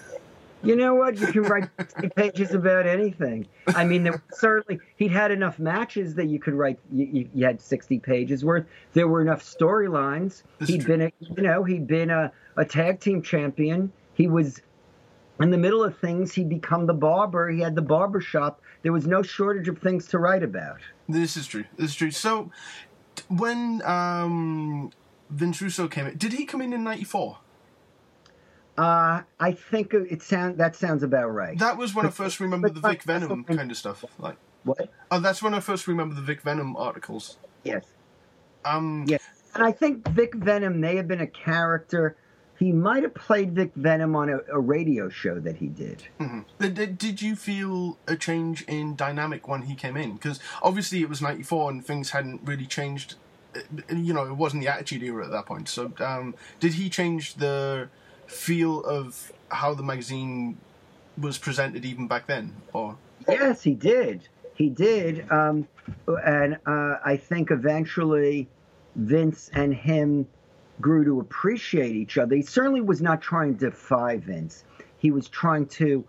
You know what? You can write 60 pages about anything. I mean, there certainly he'd had enough matches that you could write. You, you, had 60 pages worth. There were enough storylines. He'd true. been, a, you know, he'd been a, a tag team champion. He was in the middle of things. He'd become the barber. He had the barber shop. There was no shortage of things to write about. This is true. This is true. So, when um, Vince Russo came in, did he come in in '94? Uh, I think it sound that sounds about right. That was when I first remember the Vic Venom kind of stuff. Like, what? oh, that's when I first remember the Vic Venom articles. Yes. Um, Yes. And I think Vic Venom may have been a character. He might have played Vic Venom on a, a radio show that he did. Did, did- did you feel a change in dynamic when he came in? Because obviously it was '94 and things hadn't really changed. Uh, You know, it wasn't the Attitude Era at that point. So, um, did he change the feel of how the magazine was presented even back then? Or Yes, he did. He did. Um, and uh, I think eventually Vince and him grew to appreciate each other. He certainly was not trying to defy Vince. He was trying to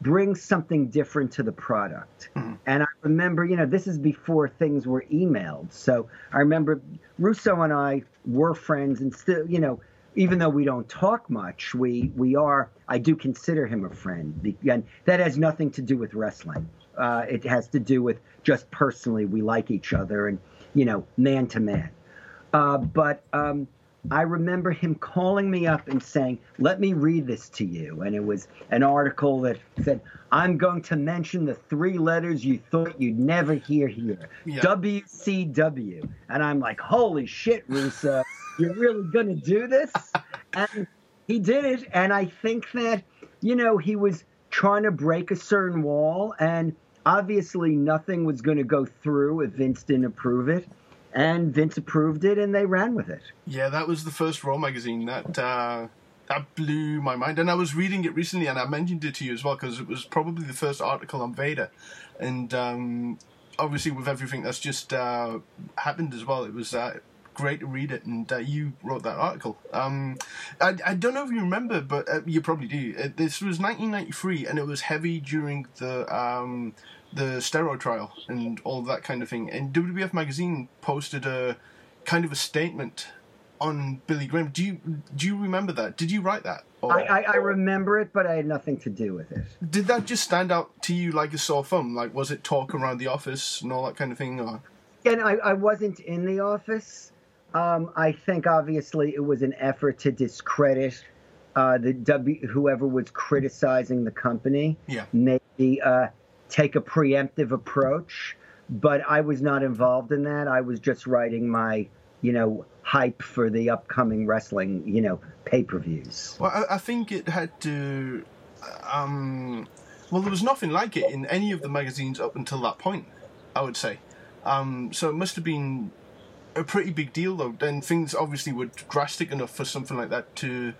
bring something different to the product. Mm-hmm. And I remember, you know, this is before things were emailed. So I remember Russo and I were friends and still, you know, even though we don't talk much, we we are. I do consider him a friend, and that has nothing to do with wrestling. Uh, it has to do with just personally we like each other, and you know, man to man. Uh, but um, I remember him calling me up and saying, "Let me read this to you." And it was an article that said, "I'm going to mention the three letters you thought you'd never hear here, yeah. WCW." And I'm like, "Holy shit, Russo, you're really going to do this?" and he did it, and I think that you know he was trying to break a certain wall, and obviously nothing was going to go through if Vince didn't approve it and Vince approved it, and they ran with it. Yeah, that was the first Raw magazine that uh, that blew my mind. And I was reading it recently, and I mentioned it to you as well because it was probably the first article on Vader, and um, obviously with everything that's just uh, happened as well, it was. Uh, great to read it, and uh, you wrote that article. Um, I, I don't know if you remember, but uh, you probably do. It, this was 1993, and it was heavy during the um, the steroid trial and all that kind of thing. And WWF magazine posted a kind of a statement on Billy Graham. Do you do you remember that? Did you write that? Or, I, I, I, remember it, but I had nothing to do with it. Did that just stand out to you like a sore thumb? Like was it talk around the office and all that kind of thing? Or? And I, I wasn't in the office. Um, I think obviously it was an effort to discredit uh, the W whoever was criticizing the company. Yeah. Maybe uh, take a preemptive approach, but I was not involved in that. I was just writing my, you know, hype for the upcoming wrestling, you know, pay per views. Well, I, I, think it had to. Um, well, there was nothing like it in any of the magazines up until that point. I would say. Um, so it must have been a pretty big deal, though. Then things obviously were drastic enough for something like that to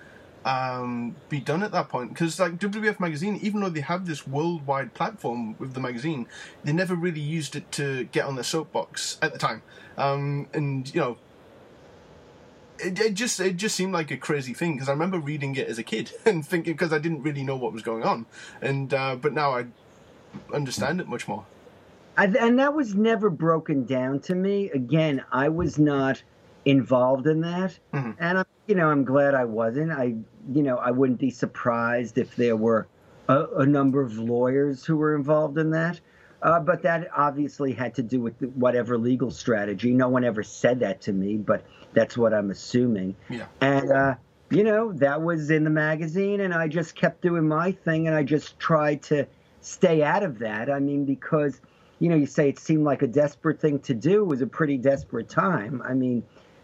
um, be done at that point. Because like WWF magazine, even though they have this worldwide platform with the magazine, they never really used it to get on their soapbox at the time. Um, and you know, it, it, just it just seemed like a crazy thing because I remember reading it as a kid and thinking because I didn't really know what was going on, and uh, but now I understand it much more. I, and that was never broken down to me. Again, I was not involved in that, mm-hmm. and I'm you know I'm glad I wasn't. I you know, I wouldn't be surprised if there were a, a number of lawyers who were involved in that. Uh, but that obviously had to do with whatever legal strategy. No one ever said that to me, but that's what I'm assuming. Yeah. And, uh, you know, that was in the magazine, and I just kept doing my thing, and I just tried to stay out of that. I mean, because, you know, you say it seemed like a desperate thing to do. It was a pretty desperate time. I mean,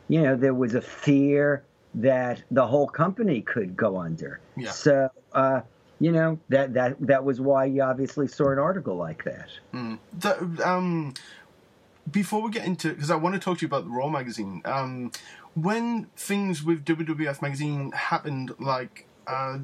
you know, there was a fear that the whole company could go under. Yeah. So, uh, you know, that, that, that was why you obviously saw an article like that. Mm. The, um, before we get into, because I want to talk to you about the Raw magazine. Um, when things with WWF magazine happened, like uh,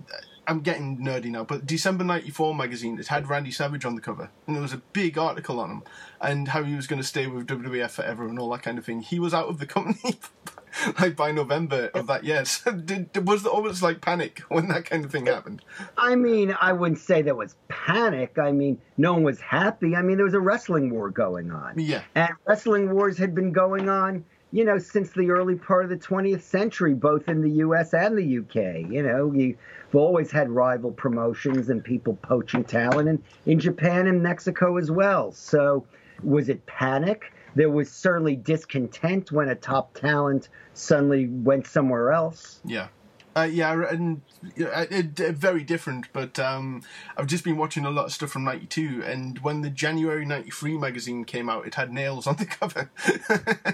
I'm getting nerdy now, but December '94 magazine it had Randy Savage on the cover, and there was a big article on him and how he was going to stay with WWF forever and all that kind of thing. He was out of the company like by November of that year. So did, was there almost like panic when that kind of thing happened? I mean, I wouldn't say there was panic. I mean, no one was happy. I mean, there was a wrestling war going on. Yeah, and wrestling wars had been going on you know, since the early part of the 20th century, both in the U.S. and the U.K. You know, you've always had rival promotions and people poaching talent, and in Japan and Mexico as well. So, was it panic? There was certainly discontent when a top talent suddenly went somewhere else. Yeah. Uh, yeah, and uh, it, it, very different. But um, I've just been watching a lot of stuff from '92, and when the January '93 magazine came out, it had Nailz on the cover,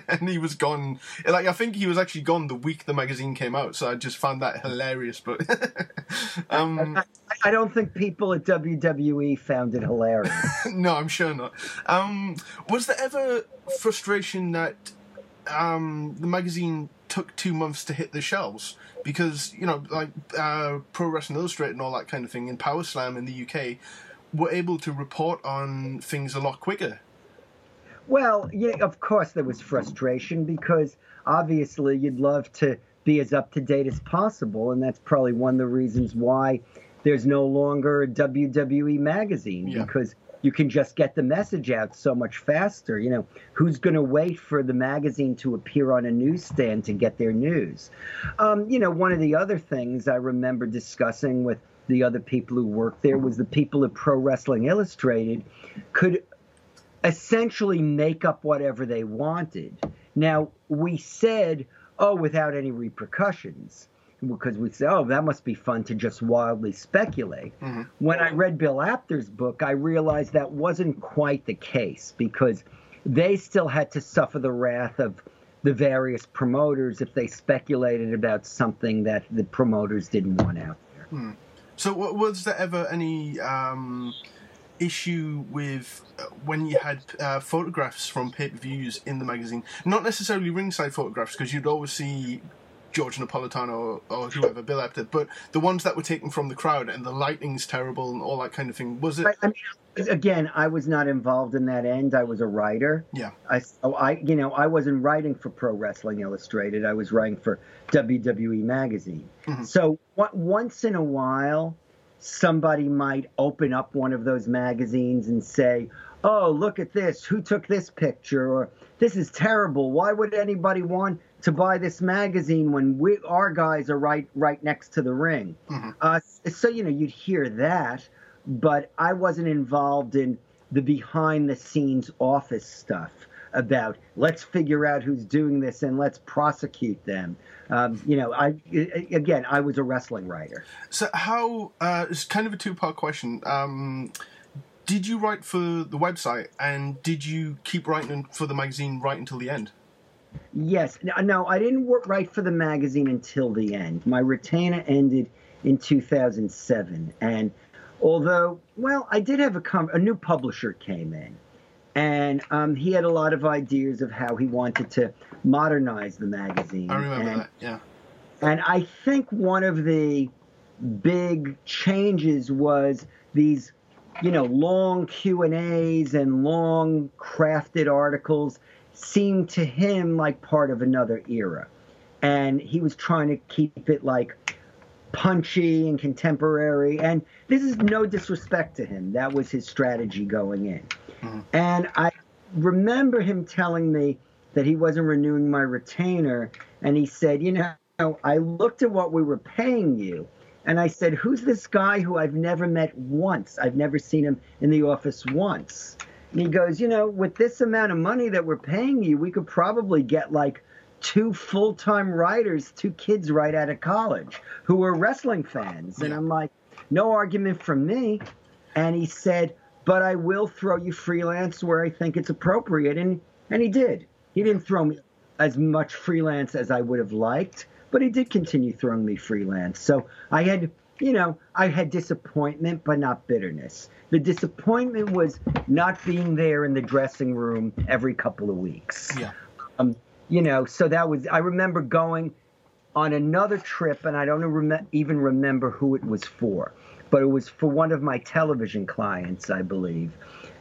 and he was gone. Like I think he was actually gone the week the magazine came out. So I just found that hilarious. But um, I, I, don't think people at WWE found it hilarious. no, I'm sure not. Um, was there ever frustration that um, the magazine took two months to hit the shelves? because you know like uh, Pro Wrestling Illustrated and all that kind of thing in Power Slam in the UK were able to report on things a lot quicker. Well, yeah, of course there was frustration because obviously you'd love to be as up to date as possible, and that's probably one of the reasons why there's no longer a WWE magazine Yeah. because you can just get the message out so much faster. You know, who's going to wait for the magazine to appear on a newsstand to get their news? Um, you know, one of the other things I remember discussing with the other people who worked there was the people at Pro Wrestling Illustrated could essentially make up whatever they wanted. Now, we said, oh, without any repercussions, because we said, oh, that must be fun to just wildly speculate. Mhm. When I read Bill Apter's book, I realized that wasn't quite the case because they still had to suffer the wrath of the various promoters if they speculated about something that the promoters didn't want out there. So, was there ever any um, issue with uh, when you had uh, photographs from pay per views in the magazine? Not necessarily ringside photographs, because you'd always see George Napolitano or, or whoever, Bill Apter, but the ones that were taken from the crowd and the lighting's terrible and all that kind of thing. Was it? I, I mean, again, I was not involved in that end. I was a writer. Yeah. I, so I, you know, I wasn't writing for Pro Wrestling Illustrated. I was writing for WWE Magazine. Mhm. So on- once in a while, somebody might open up one of those magazines and say, "Oh, look at this! Who took this picture?" or "This is terrible. Why would anybody want to buy this magazine when we our guys are right right next to the ring?" Mhm. Uh, so you know, you'd hear that, but I wasn't involved in the behind the scenes office stuff about let's figure out who's doing this and let's prosecute them. Um, you know, I again, I was a wrestling writer. So how? Uh, it's kind of a two-part question. Um, did you write for the website, and did you keep writing for the magazine right until the end? Yes, no, I didn't work write for the magazine until the end. My retainer ended in 2007, and although, well, I did have a com- a new publisher came in, and um, he had a lot of ideas of how he wanted to modernize the magazine. I remember and, that. Yeah. And I think one of the big changes was these, you know, long Q and A's and long crafted articles seemed to him like part of another era, and he was trying to keep it like punchy and contemporary. And this is no disrespect to him; that was his strategy going in. Mhm. And I remember him telling me that he wasn't renewing my retainer, and he said, you know, I looked at what we were paying you. And I said, Who's this guy who I've never met once? I've never seen him in the office once. And he goes, You know, with this amount of money that we're paying you, we could probably get like two full time writers, two kids right out of college who are wrestling fans. And I'm like, No argument from me. And he said, But I will throw you freelance where I think it's appropriate. And, and he did. He didn't throw me as much freelance as I would have liked, but he did continue throwing me freelance. So I had, you know, I had disappointment, but not bitterness. The disappointment was not being there in the dressing room every couple of weeks. Yeah. Um, you know, so that was, I remember going on another trip, and I don't rem- even remember who it was for, but it was for one of my television clients, I believe.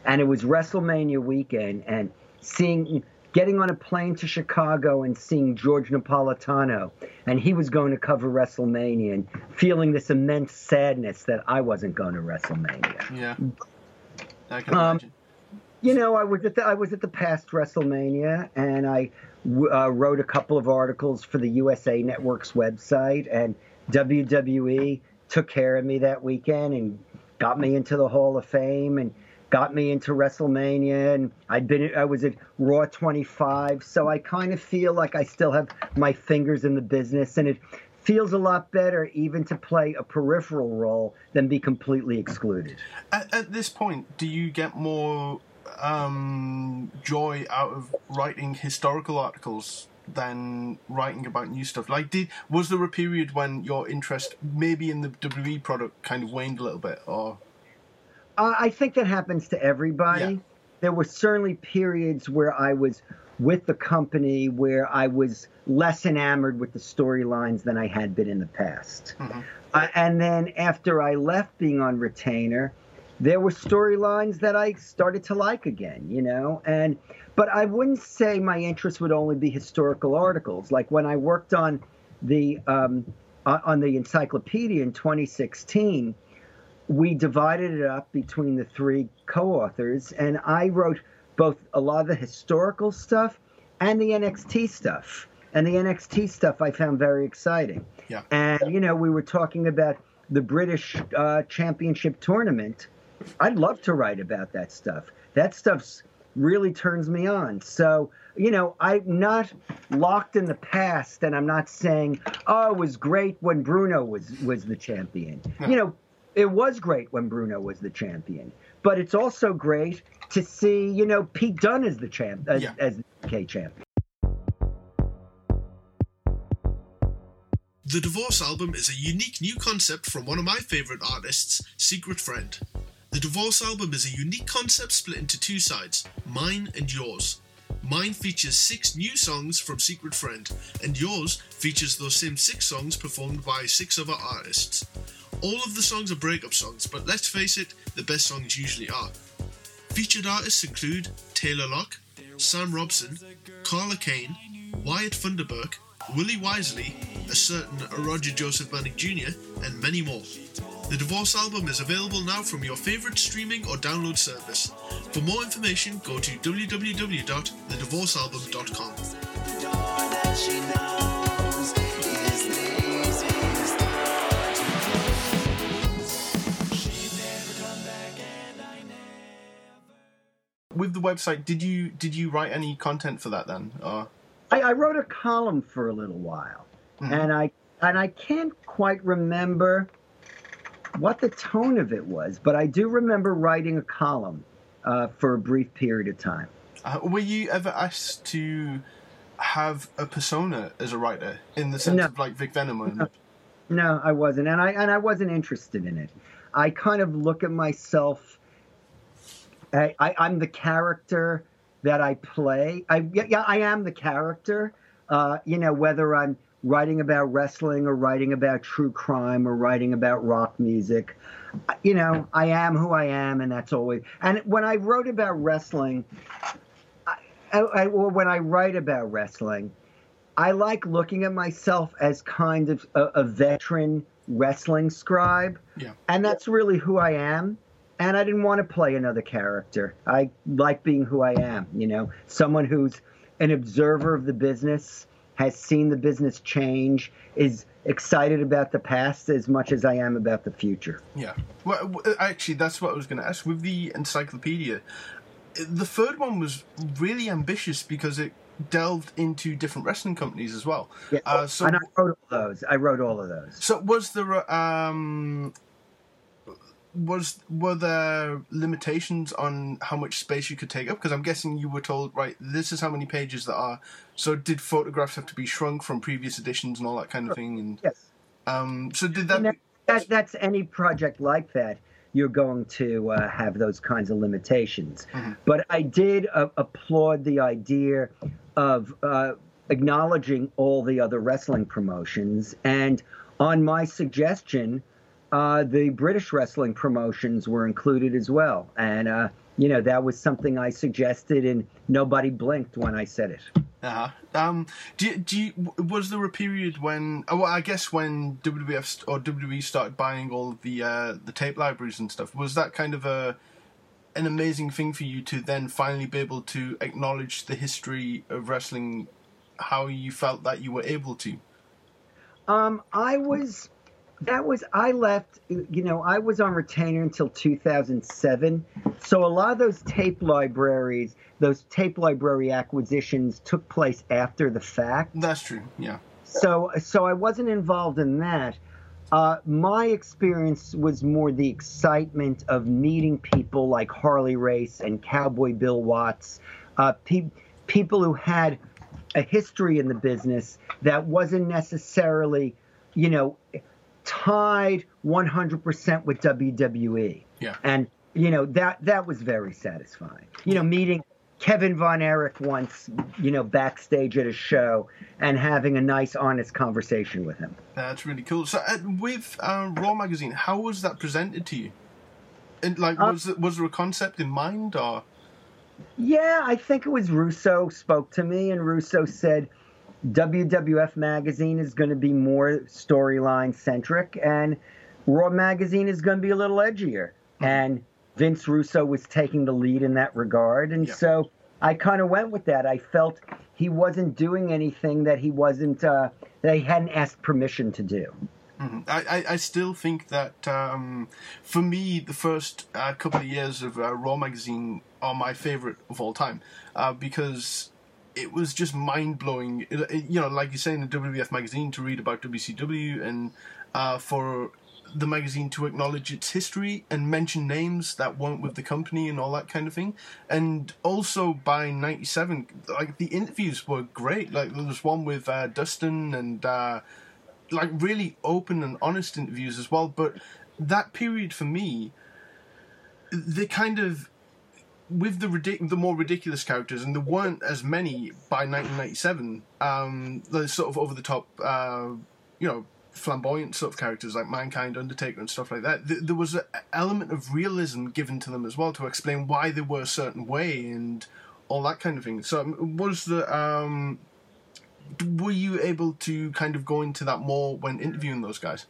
And it was WrestleMania weekend, and seeing, getting on a plane to Chicago and seeing George Napolitano, and he was going to cover WrestleMania, and feeling this immense sadness that I wasn't going to WrestleMania. Yeah. I can Um, imagine. You know, I was at the I was at the past WrestleMania, and I uh, wrote a couple of articles for the USA Network's website, and WWE took care of me that weekend and got me into the Hall of Fame and got me into WrestleMania, and I'd been I was at Raw 25, so I kind of feel like I still have my fingers in the business, and it feels a lot better even to play a peripheral role than be completely excluded. At, at this point, do you get more um, joy out of writing historical articles than writing about new stuff? Like, did was there a period when your interest, maybe in the WWE product, kind of waned a little bit, or I think that happens to everybody. Yeah. There were certainly periods where I was with the company where I was less enamored with the storylines than I had been in the past. Mhm. Uh, and then after I left being on retainer, there were storylines that I started to like again, you know. And but I wouldn't say my interest would only be historical articles. Like when I worked on the um, on the encyclopedia in 2016, we divided it up between the three co-authors, and I wrote both a lot of the historical stuff and the NXT stuff. And the NXT stuff I found very exciting. Yeah. And you know, we were talking about the British uh, Championship tournament. I'd love to write about that stuff. That stuff's really turns me on. So, you know, I'm not locked in the past and I'm not saying, oh, it was great when Bruno was was the champion. You know, it was great when Bruno was the champion. But it's also great to see, you know, Pete Dunne as the champ as, yeah. as UK champion. The Divorce album is a unique new concept from one of my favourite artists, Secret Friend. The Divorce album is a unique concept split into two sides mine and yours. Mine features six new songs from Secret Friend, and yours features those same six songs performed by six other artists. All of the songs are breakup songs, but let's face it, the best songs usually are. Featured artists include Taylor Locke, Sam Robson, Carla Kane, Wyatt Funderburk, Willie Wisely, a certain Roger Joseph Manning Jr., and many more. The Divorce album is available now from your favourite streaming or download service. For more information, go to www.thedivorcealbum.com. with the website, did you did you write any content for that then? Or? I, I wrote a column for a little while, mm-hmm. and I and I can't quite remember what the tone of it was, but I do remember writing a column uh, for a brief period of time. Uh, were you ever asked to have a persona as a writer in the sense no. of like Vic Venom? No. no, I wasn't, and I and I wasn't interested in it. I kind of look at myself I, I, am the character that I play. I, yeah, I am the character. Uh, you know, whether I'm writing about wrestling or writing about true crime or writing about rock music, you know, I am who I am, and that's always. And when I wrote about wrestling, I, I, or when I write about wrestling, I like looking at myself as kind of a, a veteran wrestling scribe, yeah. and that's really who I am and I didn't want to play another character. I like being who I am, you know, someone who's an observer of the business, has seen the business change, is excited about the past as much as I am about the future. Yeah. Well, actually, that's what I was going to ask. With the encyclopedia, the third one was really ambitious because it delved into different wrestling companies as well. Yeah. Uh, so and I wrote all those. I wrote all of those. So was there um, was were there limitations on how much space you could take up? Because I'm guessing you were told, right, this is how many pages there are. So did photographs have to be shrunk from previous editions and all that kind of thing? And yes. Um, so did that, that, that? That's any project like that. You're going to uh, have those kinds of limitations. Mm-hmm. But I did uh, applaud the idea of uh, acknowledging all the other wrestling promotions, and on my suggestion uh, the British wrestling promotions were included as well. And, uh, you know, that was something I suggested, and nobody blinked when I said it. Uh-huh. Um, do you, do you, was there a period when, oh, well, I guess when WWF or WWE started buying all the uh, the tape libraries and stuff, was that kind of a an amazing thing for you to then finally be able to acknowledge the history of wrestling, how you felt that you were able to? Um, I was that was I left. You know, I was on retainer until 2007. So a lot of those tape libraries, those tape library acquisitions, took place after the fact. That's true. Yeah. So so I wasn't involved in that. Uh, my experience was more the excitement of meeting people like Harley Race and Cowboy Bill Watts, uh, pe- people who had a history in the business that wasn't necessarily, you know, tied 100% with WWE. Yeah. And you know that that was very satisfying. You know, meeting Kevin Von Erich once, you know, backstage at a show and having a nice, honest conversation with him. That's really cool. So, uh, with uh, Raw magazine, how was that presented to you? And like, uh, was was there a concept in mind, or? Yeah, I think it was Russo spoke to me, and Russo said, WWF magazine is going to be more storyline centric, and Raw magazine is going to be a little edgier. Mm-hmm. And Vince Russo was taking the lead in that regard, and yeah. so I kind of went with that. I felt he wasn't doing anything that he wasn't uh, that he hadn't asked permission to do. Mm-hmm. I, I, still think that um, for me, the first uh, couple of years of uh, Raw magazine are my favorite of all time uh, because it was just mind blowing. You know, like you say in the WWF magazine, to read about WCW and uh, for the magazine to acknowledge its history and mention names that weren't with the company and all that kind of thing. And also by '97, like the interviews were great. Like there was one with uh, Dustin and uh, like really open and honest interviews as well. But that period for me, they kind of with the ridic- the more ridiculous characters, and there weren't as many by 1997. Um, the sort of over the top, uh, you know, flamboyant sort of characters like Mankind, Undertaker, and stuff like that. There was an element of realism given to them as well to explain why they were a certain way and all that kind of thing. So, um, was the um, were you able to kind of go into that more when interviewing those guys?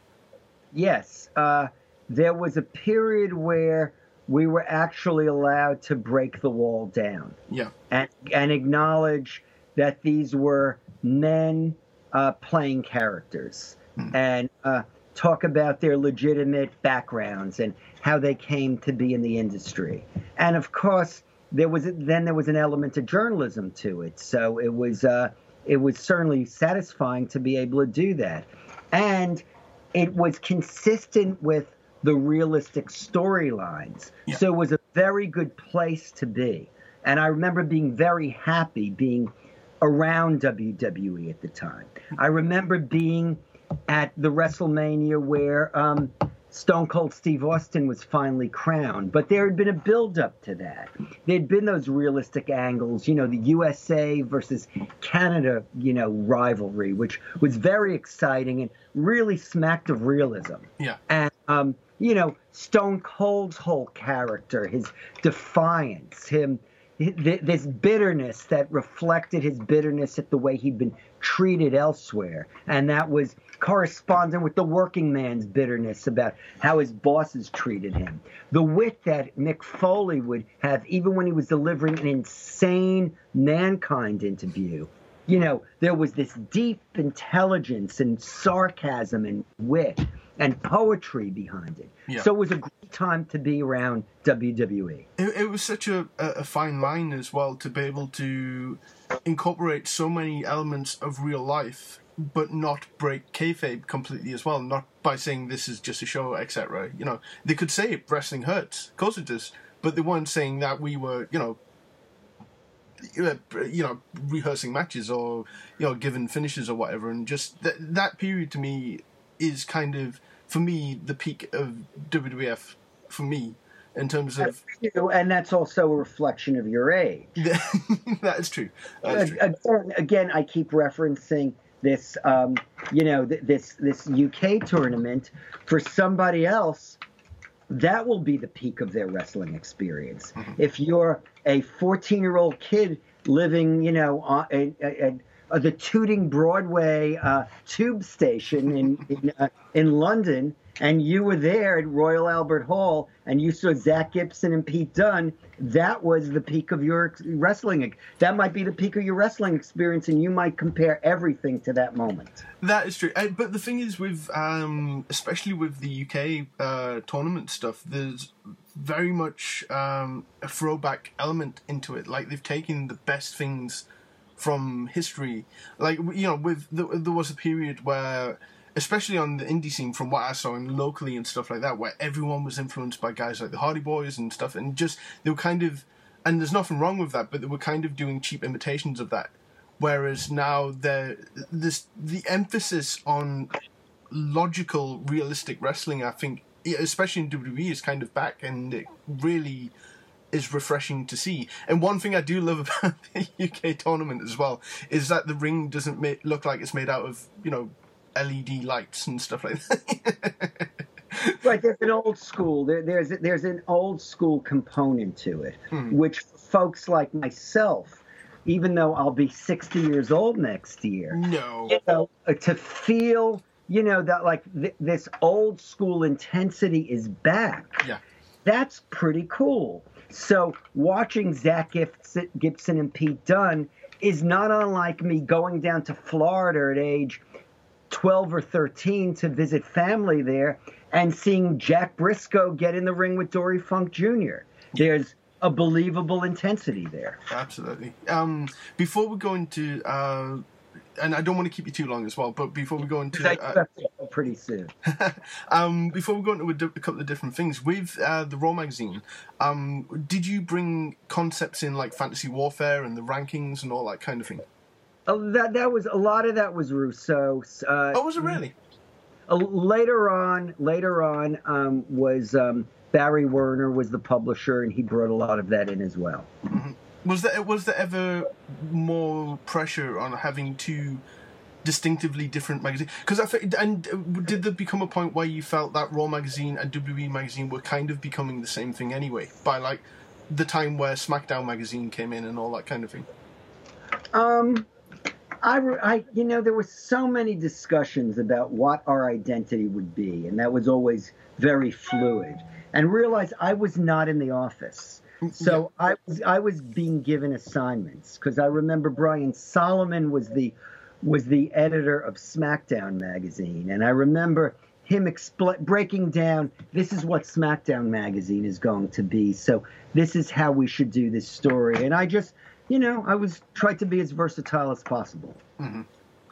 Yes, uh, there was a period where we were actually allowed to break the wall down. Yeah, and and acknowledge that these were men uh, playing characters mm. and uh, talk about their legitimate backgrounds and how they came to be in the industry. And of course, there was then there was an element of journalism to it. So it was uh, it was certainly satisfying to be able to do that, and it was consistent with the realistic storylines. Yeah. So it was a very good place to be. And I remember being very happy being around WWE at the time. I remember being at the WrestleMania where um, Stone Cold Steve Austin was finally crowned, but there had been a build up to that. There'd been those realistic angles, you know, the USA versus Canada, you know, rivalry, which was very exciting and really smacked of realism. Yeah. And um, you know, Stone Cold's whole character, his defiance, him this bitterness that reflected his bitterness at the way he'd been treated elsewhere. And that was corresponding with the working man's bitterness about how his bosses treated him. The wit that Mick Foley would have, even when he was delivering an insane mankind interview. You know, there was this deep intelligence and sarcasm and wit and poetry behind it. Yeah. So it was a great time to be around WWE. It, it was such a, a fine line as well to be able to incorporate so many elements of real life, but not break kayfabe completely as well. Not by saying this is just a show, etc. You know, they could say wrestling hurts, of course it does, but they weren't saying that we were, you know, you know, rehearsing matches or you know, given finishes or whatever, and just th- that period to me is kind of for me the peak of WWF for me in terms of and that's also a reflection of your age. that is true. That is true. Again, again, I keep referencing this, um, you know, th- this this UK tournament for somebody else. That will be the peak of their wrestling experience. Mm-hmm. If you're a 14 year old kid living, you know, on, a, a, uh, the Tooting Broadway uh, tube station in in, uh, in London, and you were there at Royal Albert Hall, and you saw Zack Gibson and Pete Dunne. That was the peak of your wrestling. That might be the peak of your wrestling experience, and you might compare everything to that moment. That is true. Uh, but the thing is, with um, especially with the UK uh, tournament stuff, there's very much um, a throwback element into it. Like they've taken the best things from history. Like you know, with the, there was a period where, especially on the indie scene, from what I saw and locally and stuff like that, where everyone was influenced by guys like the Hardy Boys and stuff, and just they were kind of, and there's nothing wrong with that, but they were kind of doing cheap imitations of that. Whereas now the this the emphasis on logical, realistic wrestling, I think, especially in WWE, is kind of back, and it really is refreshing to see. And one thing I do love about the UK tournament as well is that the ring doesn't make, look like it's made out of you know LED lights and stuff like that. right, there's an old school. There, there's there's an old school component to it, hmm. which folks like myself even though I'll be 60 years old next year. No. You know, uh, to feel, you know, that like th- this old school intensity is back. Yeah. That's pretty cool. So watching Zack Gibson, and Pete Dunne is not unlike me going down to Florida at age 12 or 13 to visit family there and seeing Jack Brisco get in the ring with Dory Funk Jr. There's a believable intensity there. Absolutely. Um, before we go into, uh, and I don't want to keep you too long as well, but before we go into, uh, pretty soon. um, before we go into a, di- a couple of different things with uh, the Raw magazine, um, did you bring concepts in like fantasy warfare and the rankings and all that kind of thing? Oh, that that was a lot of that was Russo. Uh, Oh, was it really? uh, later on, later on um, was um, Barry Werner was the publisher, and he brought a lot of that in as well. Was there was there ever more pressure on having two distinctively different magazines? Because I fe- and did there become a point where you felt that Raw magazine and WWE magazine were kind of becoming the same thing anyway? By like the time where SmackDown magazine came in and all that kind of thing. Um, I, I, you know, there were so many discussions about what our identity would be, and that was always very fluid. And realized I was not in the office, so I was I was being given assignments because I remember Brian Solomon was the was the editor of SmackDown magazine, and I remember him expl- breaking down this is what SmackDown magazine is going to be. So this is how we should do this story, and I just you know, I was tried to be as versatile as possible. Mm-hmm.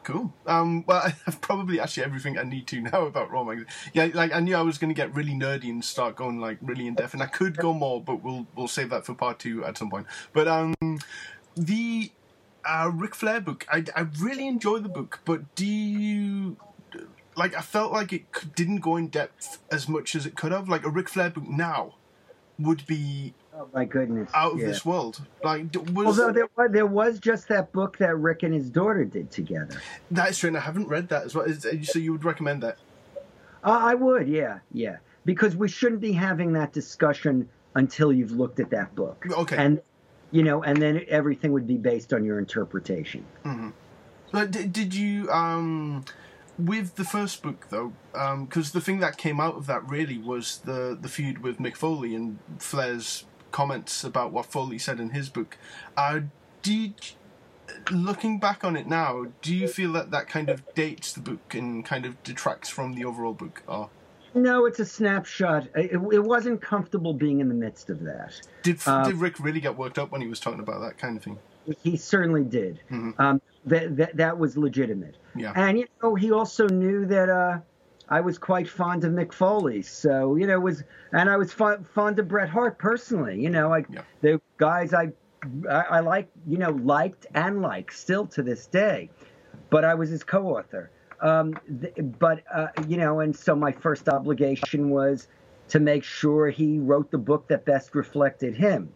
Cool. Um, well, I have probably actually everything I need to know about Raw magazine. Yeah, like I knew I was going to get really nerdy and start going like really in depth, and I could go more, but we'll we'll save that for part two at some point. But um, the uh, Ric Flair book, I I really enjoy the book, but do you? Like I felt like it didn't go in depth as much as it could have. Like a Ric Flair book now would be Oh my goodness! out of yeah. this world. Like was Although there was, there was just that book that Ric and his daughter did together. that is true, and I haven't read that as well. Is, so you would recommend that? Uh, I would, yeah, yeah, because we shouldn't be having that discussion until you've looked at that book, Okay. and you know, and then everything would be based on your interpretation. But did, did you um with the first book though? Because the thing that came out of that really was the the feud with Mick Foley and Flair's comments about what Foley said in his book. Uh, did looking back on it now, do you feel that that kind of dates the book and kind of detracts from the overall book? Or No, it's a snapshot. It, it wasn't comfortable being in the midst of that. did Uh, did Ric really get worked up when he was talking about that kind of thing? He certainly did. Um, that, that that was legitimate. Yeah. And you know, he also knew that uh, I was quite fond of Mick Foley. So you know, it was and I was fond, fond of Bret Hart personally. You know, like Yeah. the guys I, I I like, you know, liked and like still to this day. But I was his co-author. Um, th- but uh, you know, and so my first obligation was to make sure he wrote the book that best reflected him.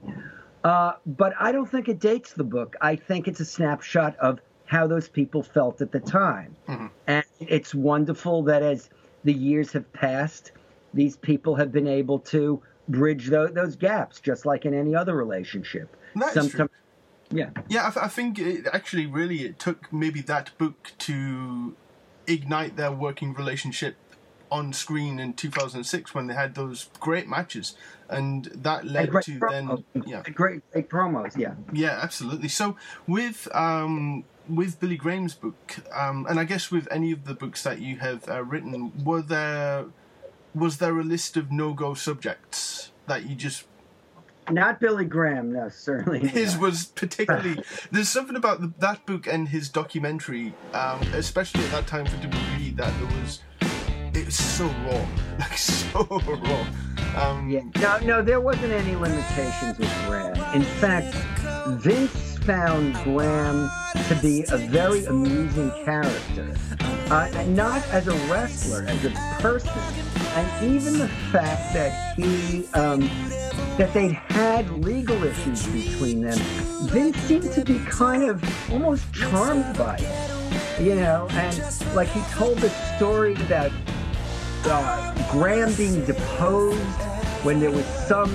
Uh, but I don't think it dates the book. I think it's a snapshot of how those people felt at the time. And it's wonderful that as the years have passed, these people have been able to bridge tho- those gaps, just like in any other relationship. That is true. Yeah. Yeah, I, th- I think it actually really it took maybe that book to ignite their working relationship on screen in 2006 when they had those great matches, and that led to promos. then yeah Great, great promos, yeah. yeah absolutely. So with um with Billy Graham's book, um, and I guess with any of the books that you have uh, written, were there was there a list of no go subjects that you just Not Billy Graham, no, certainly. his not. was particularly there's something about the, that book and his documentary um, especially at that time for WWE that there was it was so raw like so raw um, Yeah. No, no, there wasn't any limitations with Graham. In fact, Vince found Graham to be a very amusing character, uh, not as a wrestler, as a person, and even the fact that he um, that they'd had legal issues between them. Vince seemed to be kind of almost charmed by it, you know, and like he told the story about uh, Graham being deposed when there was some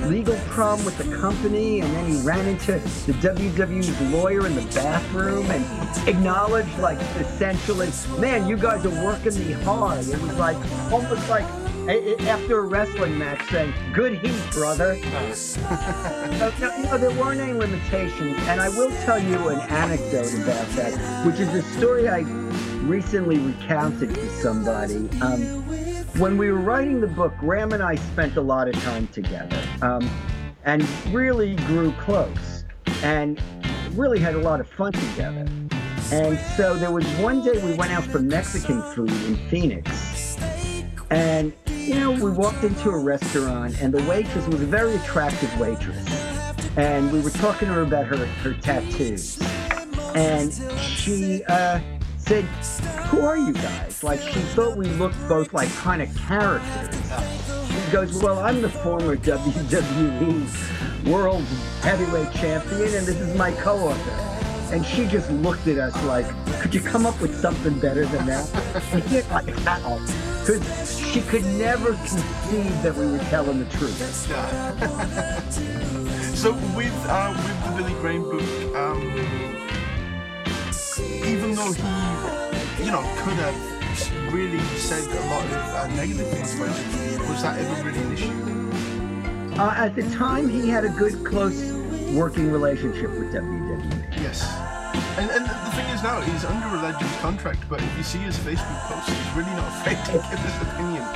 legal problem with the company, and then he ran into the WWE's lawyer in the bathroom and acknowledged, like, essentially, man, you guys are working me hard. It was like almost like after a wrestling match saying, good heat, brother. so, you know, there weren't any limitations. And I will tell you an anecdote about that, which is a story I recently recounted to somebody. Um, when we were writing the book, Graham and I spent a lot of time together um, and really grew close and really had a lot of fun together. And so there was one day we went out for Mexican food in Phoenix. And you know, we walked into a restaurant and the waitress was a very attractive waitress. And we were talking to her about her, her tattoos. And she uh, said, Who are you guys? Like, she thought we looked both like kind of characters. She goes, Well, I'm the former WWE World Heavyweight Champion, and this is my co author. And she just looked at us like, Could you come up with something better than that? Like, How? Because she could never conceive that we were telling the truth. so with uh, with the Billy Graham book, um, even though he, you know, could have really said a lot of uh, negative things was that ever really an issue? Uh, at the time, he had a good, close working relationship with WWE. Yes. And, and the thing is now, he's under a Legends contract, but if you see his Facebook posts, he's really not afraid to give his opinion.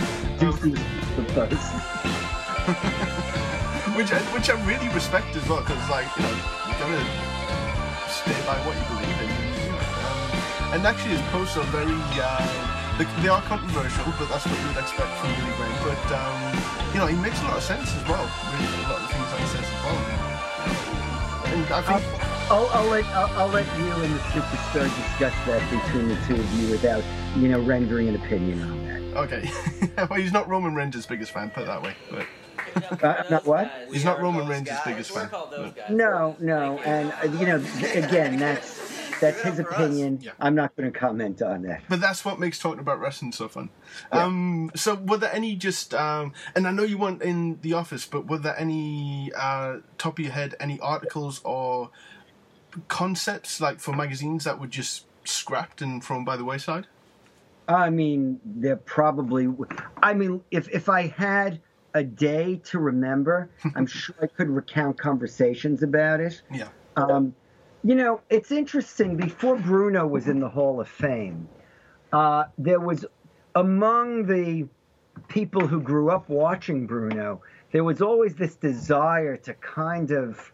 which, I, which I really respect as well, because, like, you know, you gotta stay by what you believe in. You know, and actually, his posts are very, uh, they, they, are controversial, but that's what you would expect from Billy Graham. But, um, you know, he makes a lot of sense as well, with a lot of things that he says as well. And I think. Um, I'll, I'll, let I'll, I'll, let you and the superstar discuss that between the two of you without you know rendering an opinion on that. Okay. well, he's not Roman Reigns' biggest fan, put it that way. But uh, not what? He's not Roman Reigns' biggest fan. No, no, and uh, you know, again, that's that's his opinion. Yeah. I'm not going to comment on that. But that's what makes talking about wrestling so fun. Yeah. Um, so were there any just, um, and I know you weren't in the office, but were there any uh, top of your head any articles or concepts like for magazines that were just scrapped and thrown by the wayside? I mean, they're probably. I mean, if if I had a day to remember, I'm sure I could recount conversations about it. Yeah. Um, you know, it's interesting. Before Bruno was in the Hall of Fame, uh, there was among the people who grew up watching Bruno, there was always this desire to kind of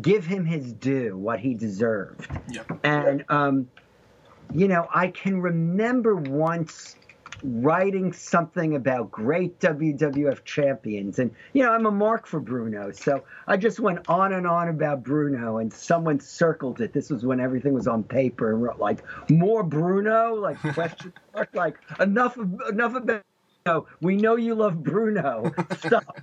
give him his due, what he deserved. Yep. And, um, you know, I can remember once writing something about great WWF champions. And, you know, I'm a mark for Bruno. So I just went on and on about Bruno, and someone circled it. This was when everything was on paper and wrote, like, more Bruno? Like, question mark? Like, enough, enough about. Bruno. We know you love Bruno. Stop.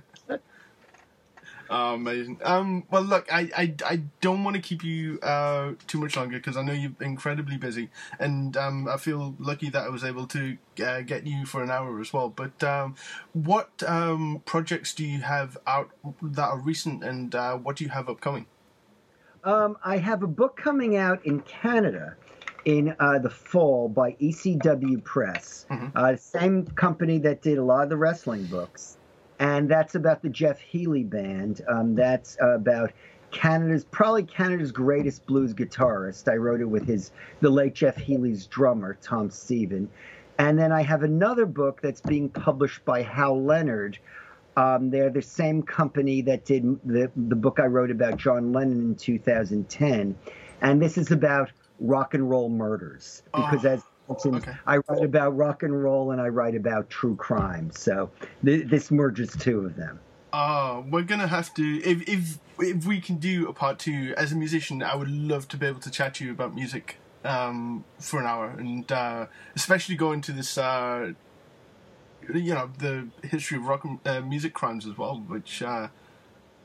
Oh, amazing. Um, well, look, I, I, I don't want to keep you uh, too much longer because I know you're incredibly busy, and um, I feel lucky that I was able to uh, get you for an hour as well. But um, what um, projects do you have out that are recent, and uh, what do you have upcoming? Um, I have a book coming out in Canada in uh, the fall by ECW Press, mm-hmm. uh, same company that did a lot of the wrestling books and that's about the Jeff Healey band. Um, that's about Canada's probably Canada's greatest blues guitarist. I wrote it with his the late Jeff Healey's drummer Tom Stephen, and then I have another book that's being published by Hal Leonard. Um, they're the same company that did the the book I wrote about John Lennon in 2010, and this is about rock and roll murders because oh. as Okay. I write about rock and roll and I write about true crime. So th- this merges two of them. Uh, we're gonna have to if if if we can do a part two. As a musician, I would love to be able to chat to you about music um, for an hour, and uh, especially go into this. Uh, you know the history of rock and uh, music crimes as well, which uh,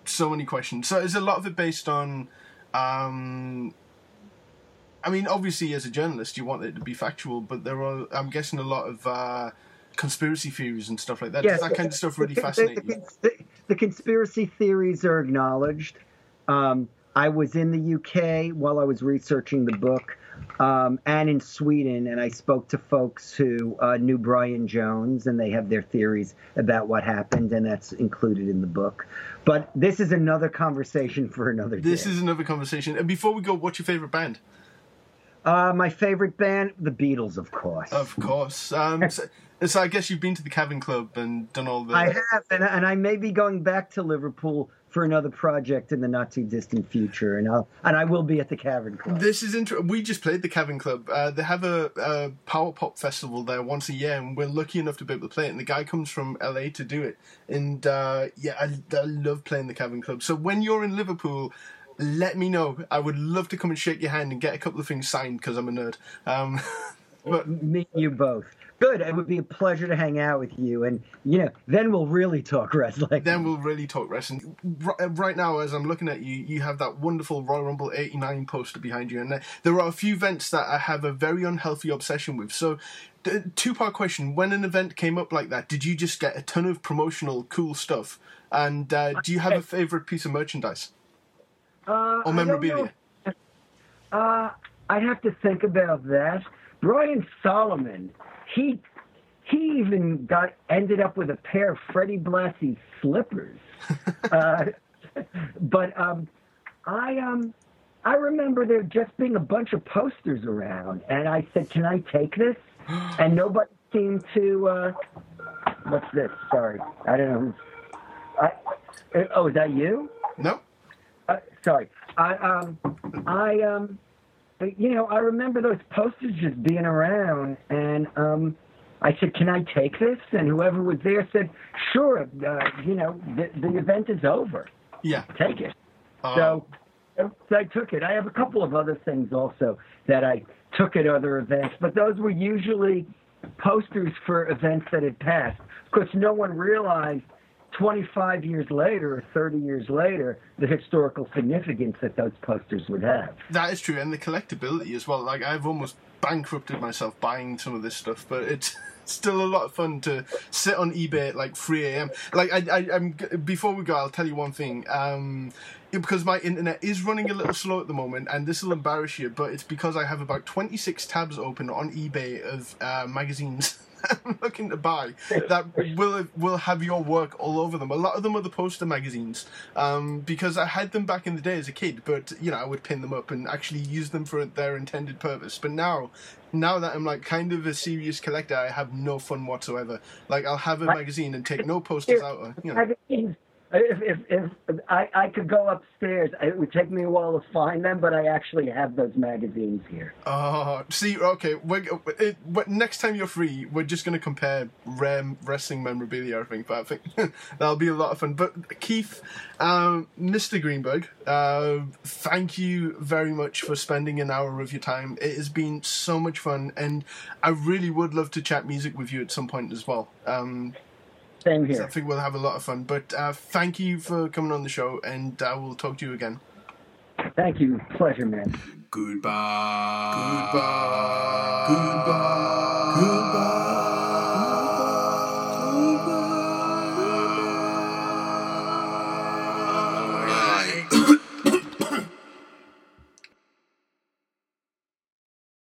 so many questions. So is a lot of it based on um, I mean, obviously, as a journalist, you want it to be factual, but there are, I'm guessing, a lot of uh, conspiracy theories and stuff like that. Does that kind of stuff really the, fascinate the, you? The, the conspiracy theories are acknowledged. Um, I was in the UK while I was researching the book, um, and in Sweden, and I spoke to folks who uh, knew Brian Jones, and they have their theories about what happened, and that's included in the book. But this is another conversation for another day. This is another conversation. And before we go, what's your favorite band? Uh, my favorite band, the Beatles, of course. Of course. Um, so, so, I guess you've been to the Cavern Club and done all the. I have, and, and I may be going back to Liverpool for another project in the not too distant future, and I'll and I will be at the Cavern Club. This is interesting. We just played the Cavern Club. Uh, they have a, a, power pop festival there once a year, and we're lucky enough to be able to play it. And the guy comes from LA to do it, and uh, yeah, I, I love playing the Cavern Club. So when you're in Liverpool let me know. I would love to come and shake your hand and get a couple of things signed because I'm a nerd. Um, but me and you both. Good. It would be a pleasure to hang out with you, and you know, then we'll really talk wrestling. Then we'll really talk wrestling. Right now, as I'm looking at you, you have that wonderful Royal Rumble '89 poster behind you, and there are a few events that I have a very unhealthy obsession with. So, two part question: When an event came up like that, did you just get a ton of promotional cool stuff? And uh, do you have a favorite piece of merchandise? Uh, or memorabilia? Uh, I'd have to think about that. Brian Solomon, he he even got ended up with a pair of Freddie Blassie slippers. uh, but um, I um, I remember there just being a bunch of posters around, and I said, "Can I take this?" And nobody seemed to. Uh, what's this? Sorry, I don't know. I, oh, is that you? No. Uh, sorry. I um I um you know I remember those posters just being around, and um I said, "Can I take this?" And whoever was there said, "Sure." Uh, you know, the, the event is over. Yeah. Take it. Uh, so, so I took it. I have a couple of other things also that I took at other events, but those were usually posters for events that had passed. Of course, no one realized 25 years later or 30 years later the historical significance that those posters would have. That is true, and the collectability as well. Like I've almost bankrupted myself buying some of this stuff, but it's still a lot of fun to sit on eBay at like 3 a.m. Like I, I, am before we go, I'll tell you one thing. Um, because my internet is running a little slow at the moment, and this will embarrass you, but it's because I have about 26 tabs open on eBay of uh, magazines I'm looking to buy that will will have your work all over them. A lot of them are the poster magazines um, because I had them back in the day as a kid, but you know I would pin them up and actually use them for their intended purpose. But now, now that I'm like kind of a serious collector, I have no fun whatsoever. Like I'll have a magazine and take no posters out. You know if, if, if I, I could go upstairs, it would take me a while to find them, but I actually have those magazines here. Oh, see, okay. We're, it, next time you're free, we're just going to compare rem, wrestling memorabilia, I think. But I think that'll be a lot of fun. But Keith, um, Mr. Greenberg, uh, thank you very much for spending an hour of your time. It has been so much fun, and I really would love to chat music with you at some point as well. Um, same here. I think we'll have a lot of fun. But uh, thank you for coming on the show, and I uh, will talk to you again. Thank you. Pleasure, man. Goodbye. Goodbye. Goodbye. Goodbye.